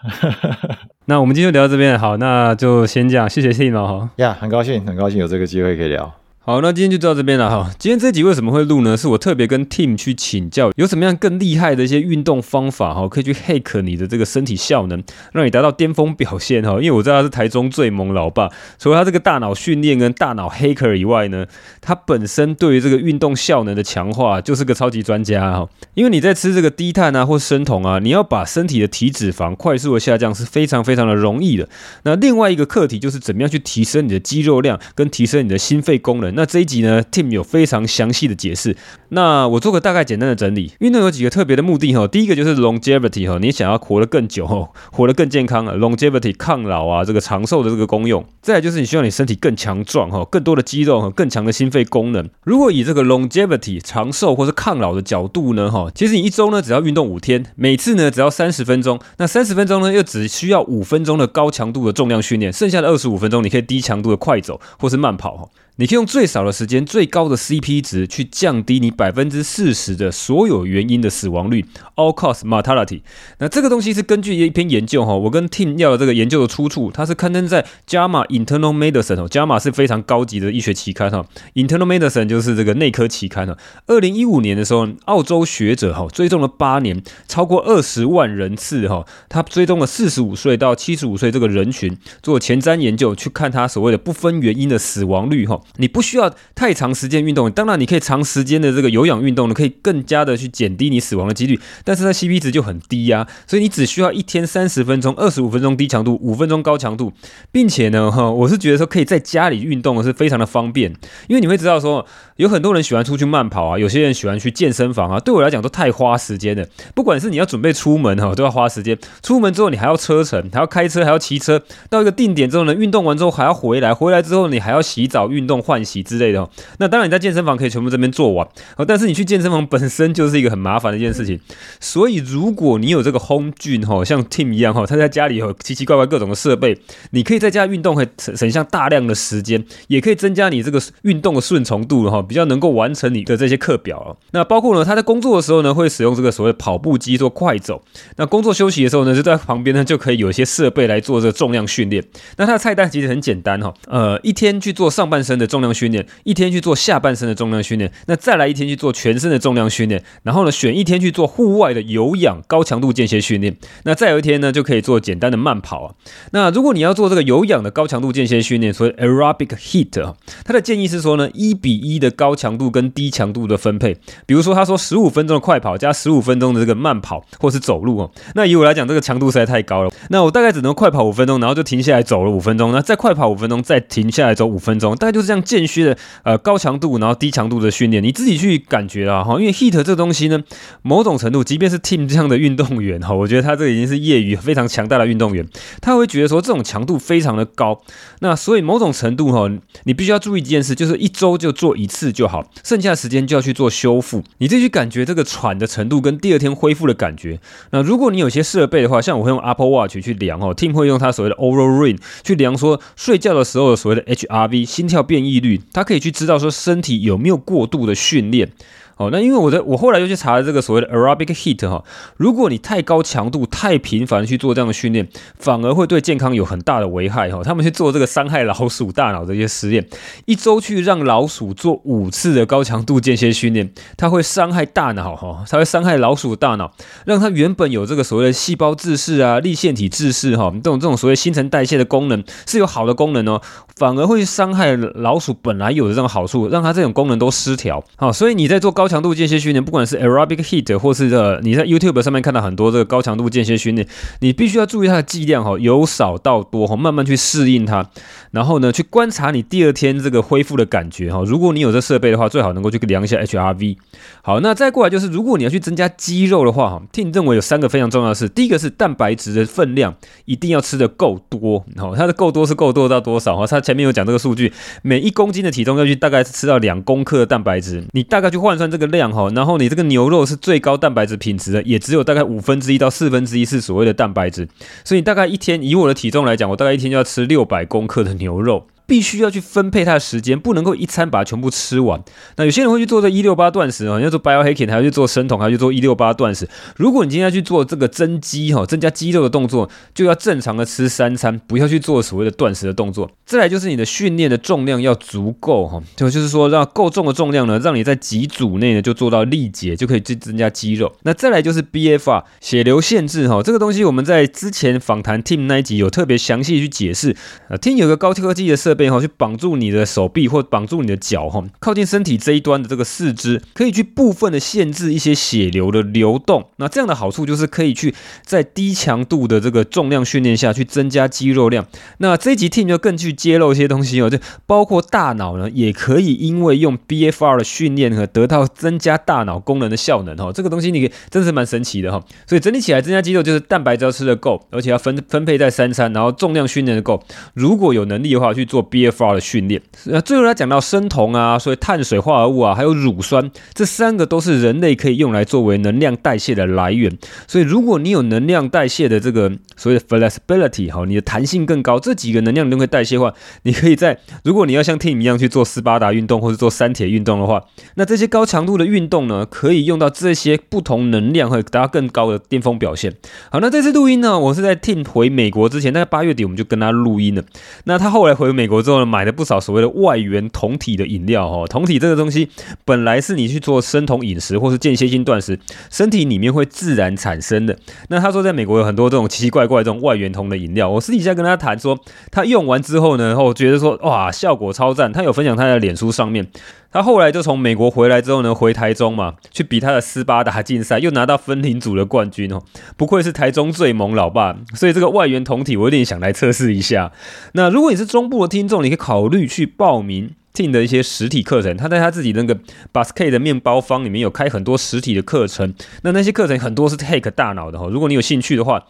那我们今天就聊到这边，好，那就先这样，谢谢 Tim 哈。呀，很高兴，很高兴有这个机会可以聊。好，那今天就到这边了哈。今天这集为什么会录呢？是我特别跟 Tim 去请教，有什么样更厉害的一些运动方法哈，可以去 hack 你的这个身体效能，让你达到巅峰表现哈。因为我知道他是台中最猛老爸，除了他这个大脑训练跟大脑 hacker 以外呢，他本身对于这个运动效能的强化就是个超级专家哈。因为你在吃这个低碳啊或生酮啊，你要把身体的体脂肪快速的下降是非常非常的容易的。那另外一个课题就是怎么样去提升你的肌肉量跟提升你的心肺功能。那这一集呢，Tim 有非常详细的解释。那我做个大概简单的整理。运动有几个特别的目的哈，第一个就是 longevity 哈，你想要活得更久哈，活得更健康啊，longevity 抗老啊，这个长寿的这个功用。再来就是你需要你身体更强壮哈，更多的肌肉和更强的心肺功能。如果以这个 longevity 长寿或是抗老的角度呢哈，其实你一周呢只要运动五天，每次呢只要三十分钟，那三十分钟呢又只需要五分钟的高强度的重量训练，剩下的二十五分钟你可以低强度的快走或是慢跑哈。你可以用最少的时间、最高的 CP 值去降低你百分之四十的所有原因的死亡率 （all cause mortality）。那这个东西是根据一篇研究哈，我跟 Tim 要的这个研究的出处，它是刊登在 JAMA Internal Medicine 哦，JAMA 是非常高级的医学期刊哈，Internal Medicine 就是这个内科期刊哈。二零一五年的时候，澳洲学者哈追踪了八年，超过二十万人次哈，他追踪了四十五岁到七十五岁这个人群做前瞻研究，去看他所谓的不分原因的死亡率哈。你不需要太长时间运动，当然你可以长时间的这个有氧运动呢，可以更加的去减低你死亡的几率，但是它 CP 值就很低呀、啊，所以你只需要一天三十分钟，二十五分钟低强度，五分钟高强度，并且呢，哈，我是觉得说可以在家里运动是非常的方便，因为你会知道说有很多人喜欢出去慢跑啊，有些人喜欢去健身房啊，对我来讲都太花时间了，不管是你要准备出门哈，都要花时间，出门之后你还要车程，还要开车，还要骑车，到一个定点之后呢，运动完之后还要回来，回来之后你还要洗澡运动。换洗之类的。那当然你在健身房可以全部这边做完哦，但是你去健身房本身就是一个很麻烦的一件事情。所以如果你有这个 Home Gym 哈，像 Tim 一样哈，他在家里有奇奇怪怪各种的设备，你可以在家运动，会省省下大量的时间，也可以增加你这个运动的顺从度了哈，比较能够完成你的这些课表哦。那包括呢，他在工作的时候呢，会使用这个所谓跑步机做快走。那工作休息的时候呢，就在旁边呢就可以有一些设备来做这个重量训练。那他的菜单其实很简单哈，呃，一天去做上半身的重量训练，一天去做下半身的重量训练，那再来一天去做全身的重量训练，然后呢，选一天去做户外的有氧高强度间歇训练，那再有一天呢就可以做简单的慢跑啊。那如果你要做这个有氧的高强度间歇训练，所以 aerobic heat 啊，他的建议是说呢，一比一的高强度跟低强度的分配。比如说他说十五分钟的快跑加十五分钟的这个慢跑，或是走路哦。那以我来讲，这个强度实在太高了，那我大概只能快跑五分钟，然后就停下来走了五分钟，那再快跑五分钟，再停下来走五分钟，大概就是这样间歇的呃高强度然后低强度的训练，你自己去感觉啊哈，因为 HIIT 这东西呢，某种程度，即便是 Tim 这样的运动员哈，我觉得他这已经是业余非常强大的运动员，他会觉得说这种强度非常的高，那所以某种程度哈，你必须要注意一件事，就是一周就做一次就好，剩下的时间就要去做修复，你自己去感觉这个喘的程度跟第二天恢复的感觉。那如果你有些设备的话，像我会用 Apple Watch 去量哦，Tim 会用他所谓的 Oura Ring 去量说睡觉的时候的所谓的 HRV 心跳变异率，他可以去知道说身体有没有过度的训练。哦，那因为我的我后来又去查了这个所谓的 aerobic heat 哈，如果你太高强度、太频繁去做这样的训练，反而会对健康有很大的危害哈。他们去做这个伤害老鼠大脑的一些实验，一周去让老鼠做五次的高强度间歇训练，它会伤害大脑哈，它会伤害老鼠大脑，让它原本有这个所谓的细胞自噬啊、粒线体自噬哈，这种这种所谓新陈代谢的功能是有好的功能哦，反而会伤害老鼠本来有的这种好处，让它这种功能都失调。好，所以你在做高强度间歇训练，不管是 aerobic heat 或是这你在 YouTube 上面看到很多这个高强度间歇训练，你必须要注意它的剂量哈，由少到多哈，慢慢去适应它，然后呢，去观察你第二天这个恢复的感觉哈。如果你有这设备的话，最好能够去量一下 HRV。好，那再过来就是，如果你要去增加肌肉的话哈，Tim 认为有三个非常重要的事，第一个是蛋白质的分量一定要吃得够多，好，它的够多是够多到多少哈？它前面有讲这个数据，每一公斤的体重要去大概是吃到两公克的蛋白质，你大概去换算这个量。哈，然后你这个牛肉是最高蛋白质品质的，也只有大概五分之一到四分之一是所谓的蛋白质，所以大概一天以我的体重来讲，我大概一天就要吃六百公克的牛肉。必须要去分配它的时间，不能够一餐把它全部吃完。那有些人会去做这一六八断食啊，要做 biohacking 还要去做生酮，还要去做一六八断食。如果你今天要去做这个增肌哈，增加肌肉的动作，就要正常的吃三餐，不要去做所谓的断食的动作。再来就是你的训练的重量要足够哈，就就是说让够重的重量呢，让你在几组内呢就做到力竭，就可以去增加肌肉。那再来就是 BFR 血流限制哈，这个东西我们在之前访谈 team 那一集有特别详细去解释啊，Tim 有个高科技的设备背后去绑住你的手臂或绑住你的脚哈，靠近身体这一端的这个四肢，可以去部分的限制一些血流的流动。那这样的好处就是可以去在低强度的这个重量训练下去增加肌肉量。那这一集 Tim 就更去揭露一些东西哦，就包括大脑呢，也可以因为用 BFR 的训练和得到增加大脑功能的效能哈。这个东西你真是蛮神奇的哈。所以整体起来增加肌肉就是蛋白质要吃的够，而且要分分配在三餐，然后重量训练的够。如果有能力的话，去做。BFR 的训练，那最后他讲到生酮啊，所以碳水化合物啊，还有乳酸，这三个都是人类可以用来作为能量代谢的来源。所以如果你有能量代谢的这个所谓的 flexibility 哈，你的弹性更高，这几个能量你都可以代谢的话，你可以在如果你要像 Tim 一样去做斯巴达运动或者做三铁运动的话，那这些高强度的运动呢，可以用到这些不同能量会达到更高的巅峰表现。好，那这次录音呢，我是在 Tim 回美国之前，大概八月底我们就跟他录音了。那他后来回美国。之后呢，买了不少所谓的外源酮体的饮料哈，酮体这个东西本来是你去做生酮饮食或是间歇性断食，身体里面会自然产生的。那他说在美国有很多这种奇奇怪怪这种外源酮的饮料，我私底下跟他谈说，他用完之后呢，后觉得说哇，效果超赞。他有分享他的脸书上面。他后来就从美国回来之后呢，回台中嘛，去比他的斯巴达竞赛，又拿到分龄组的冠军哦，不愧是台中最猛老爸。所以这个外援酮体，我有点想来测试一下。那如果你是中部的听众，你可以考虑去报名 Tim 的一些实体课程。他在他自己那个 Basket 的面包坊里面有开很多实体的课程，那那些课程很多是 Take 大脑的哈。如果你有兴趣的话，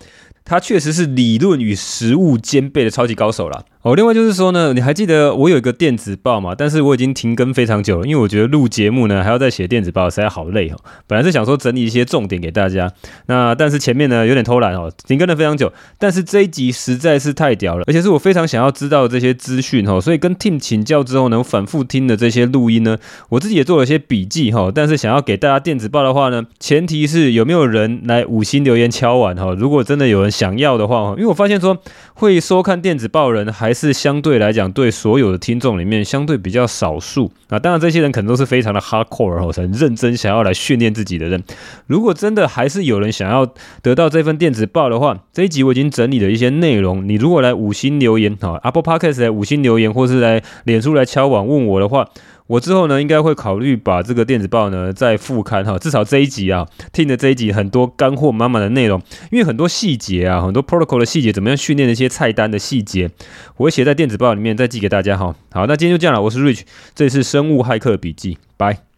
他确实是理论与实务兼备的超级高手了。哦，另外就是说呢，你还记得我有一个电子报嘛？但是我已经停更非常久了，因为我觉得录节目呢还要再写电子报，实在好累哦。本来是想说整理一些重点给大家，那但是前面呢有点偷懒哦，停更了非常久。但是这一集实在是太屌了，而且是我非常想要知道的这些资讯哦，所以跟 Tim 请教之后呢，反复听的这些录音呢，我自己也做了一些笔记哈。但是想要给大家电子报的话呢，前提是有没有人来五星留言敲碗哈。如果真的有人想要的话，因为我发现说会收看电子报人还。还是相对来讲，对所有的听众里面相对比较少数啊。当然，这些人可能都是非常的 hardcore，然后很认真想要来训练自己的人。如果真的还是有人想要得到这份电子报的话，这一集我已经整理了一些内容。你如果来五星留言啊，Apple Podcast 来五星留言，或是来脸书来敲网问我的话。我之后呢，应该会考虑把这个电子报呢再复刊哈，至少这一集啊，听的这一集很多干货满满的内容，因为很多细节啊，很多 protocol 的细节，怎么样训练的一些菜单的细节，我会写在电子报里面再寄给大家哈。好，那今天就这样了，我是 Rich，这里是生物骇客笔记，拜。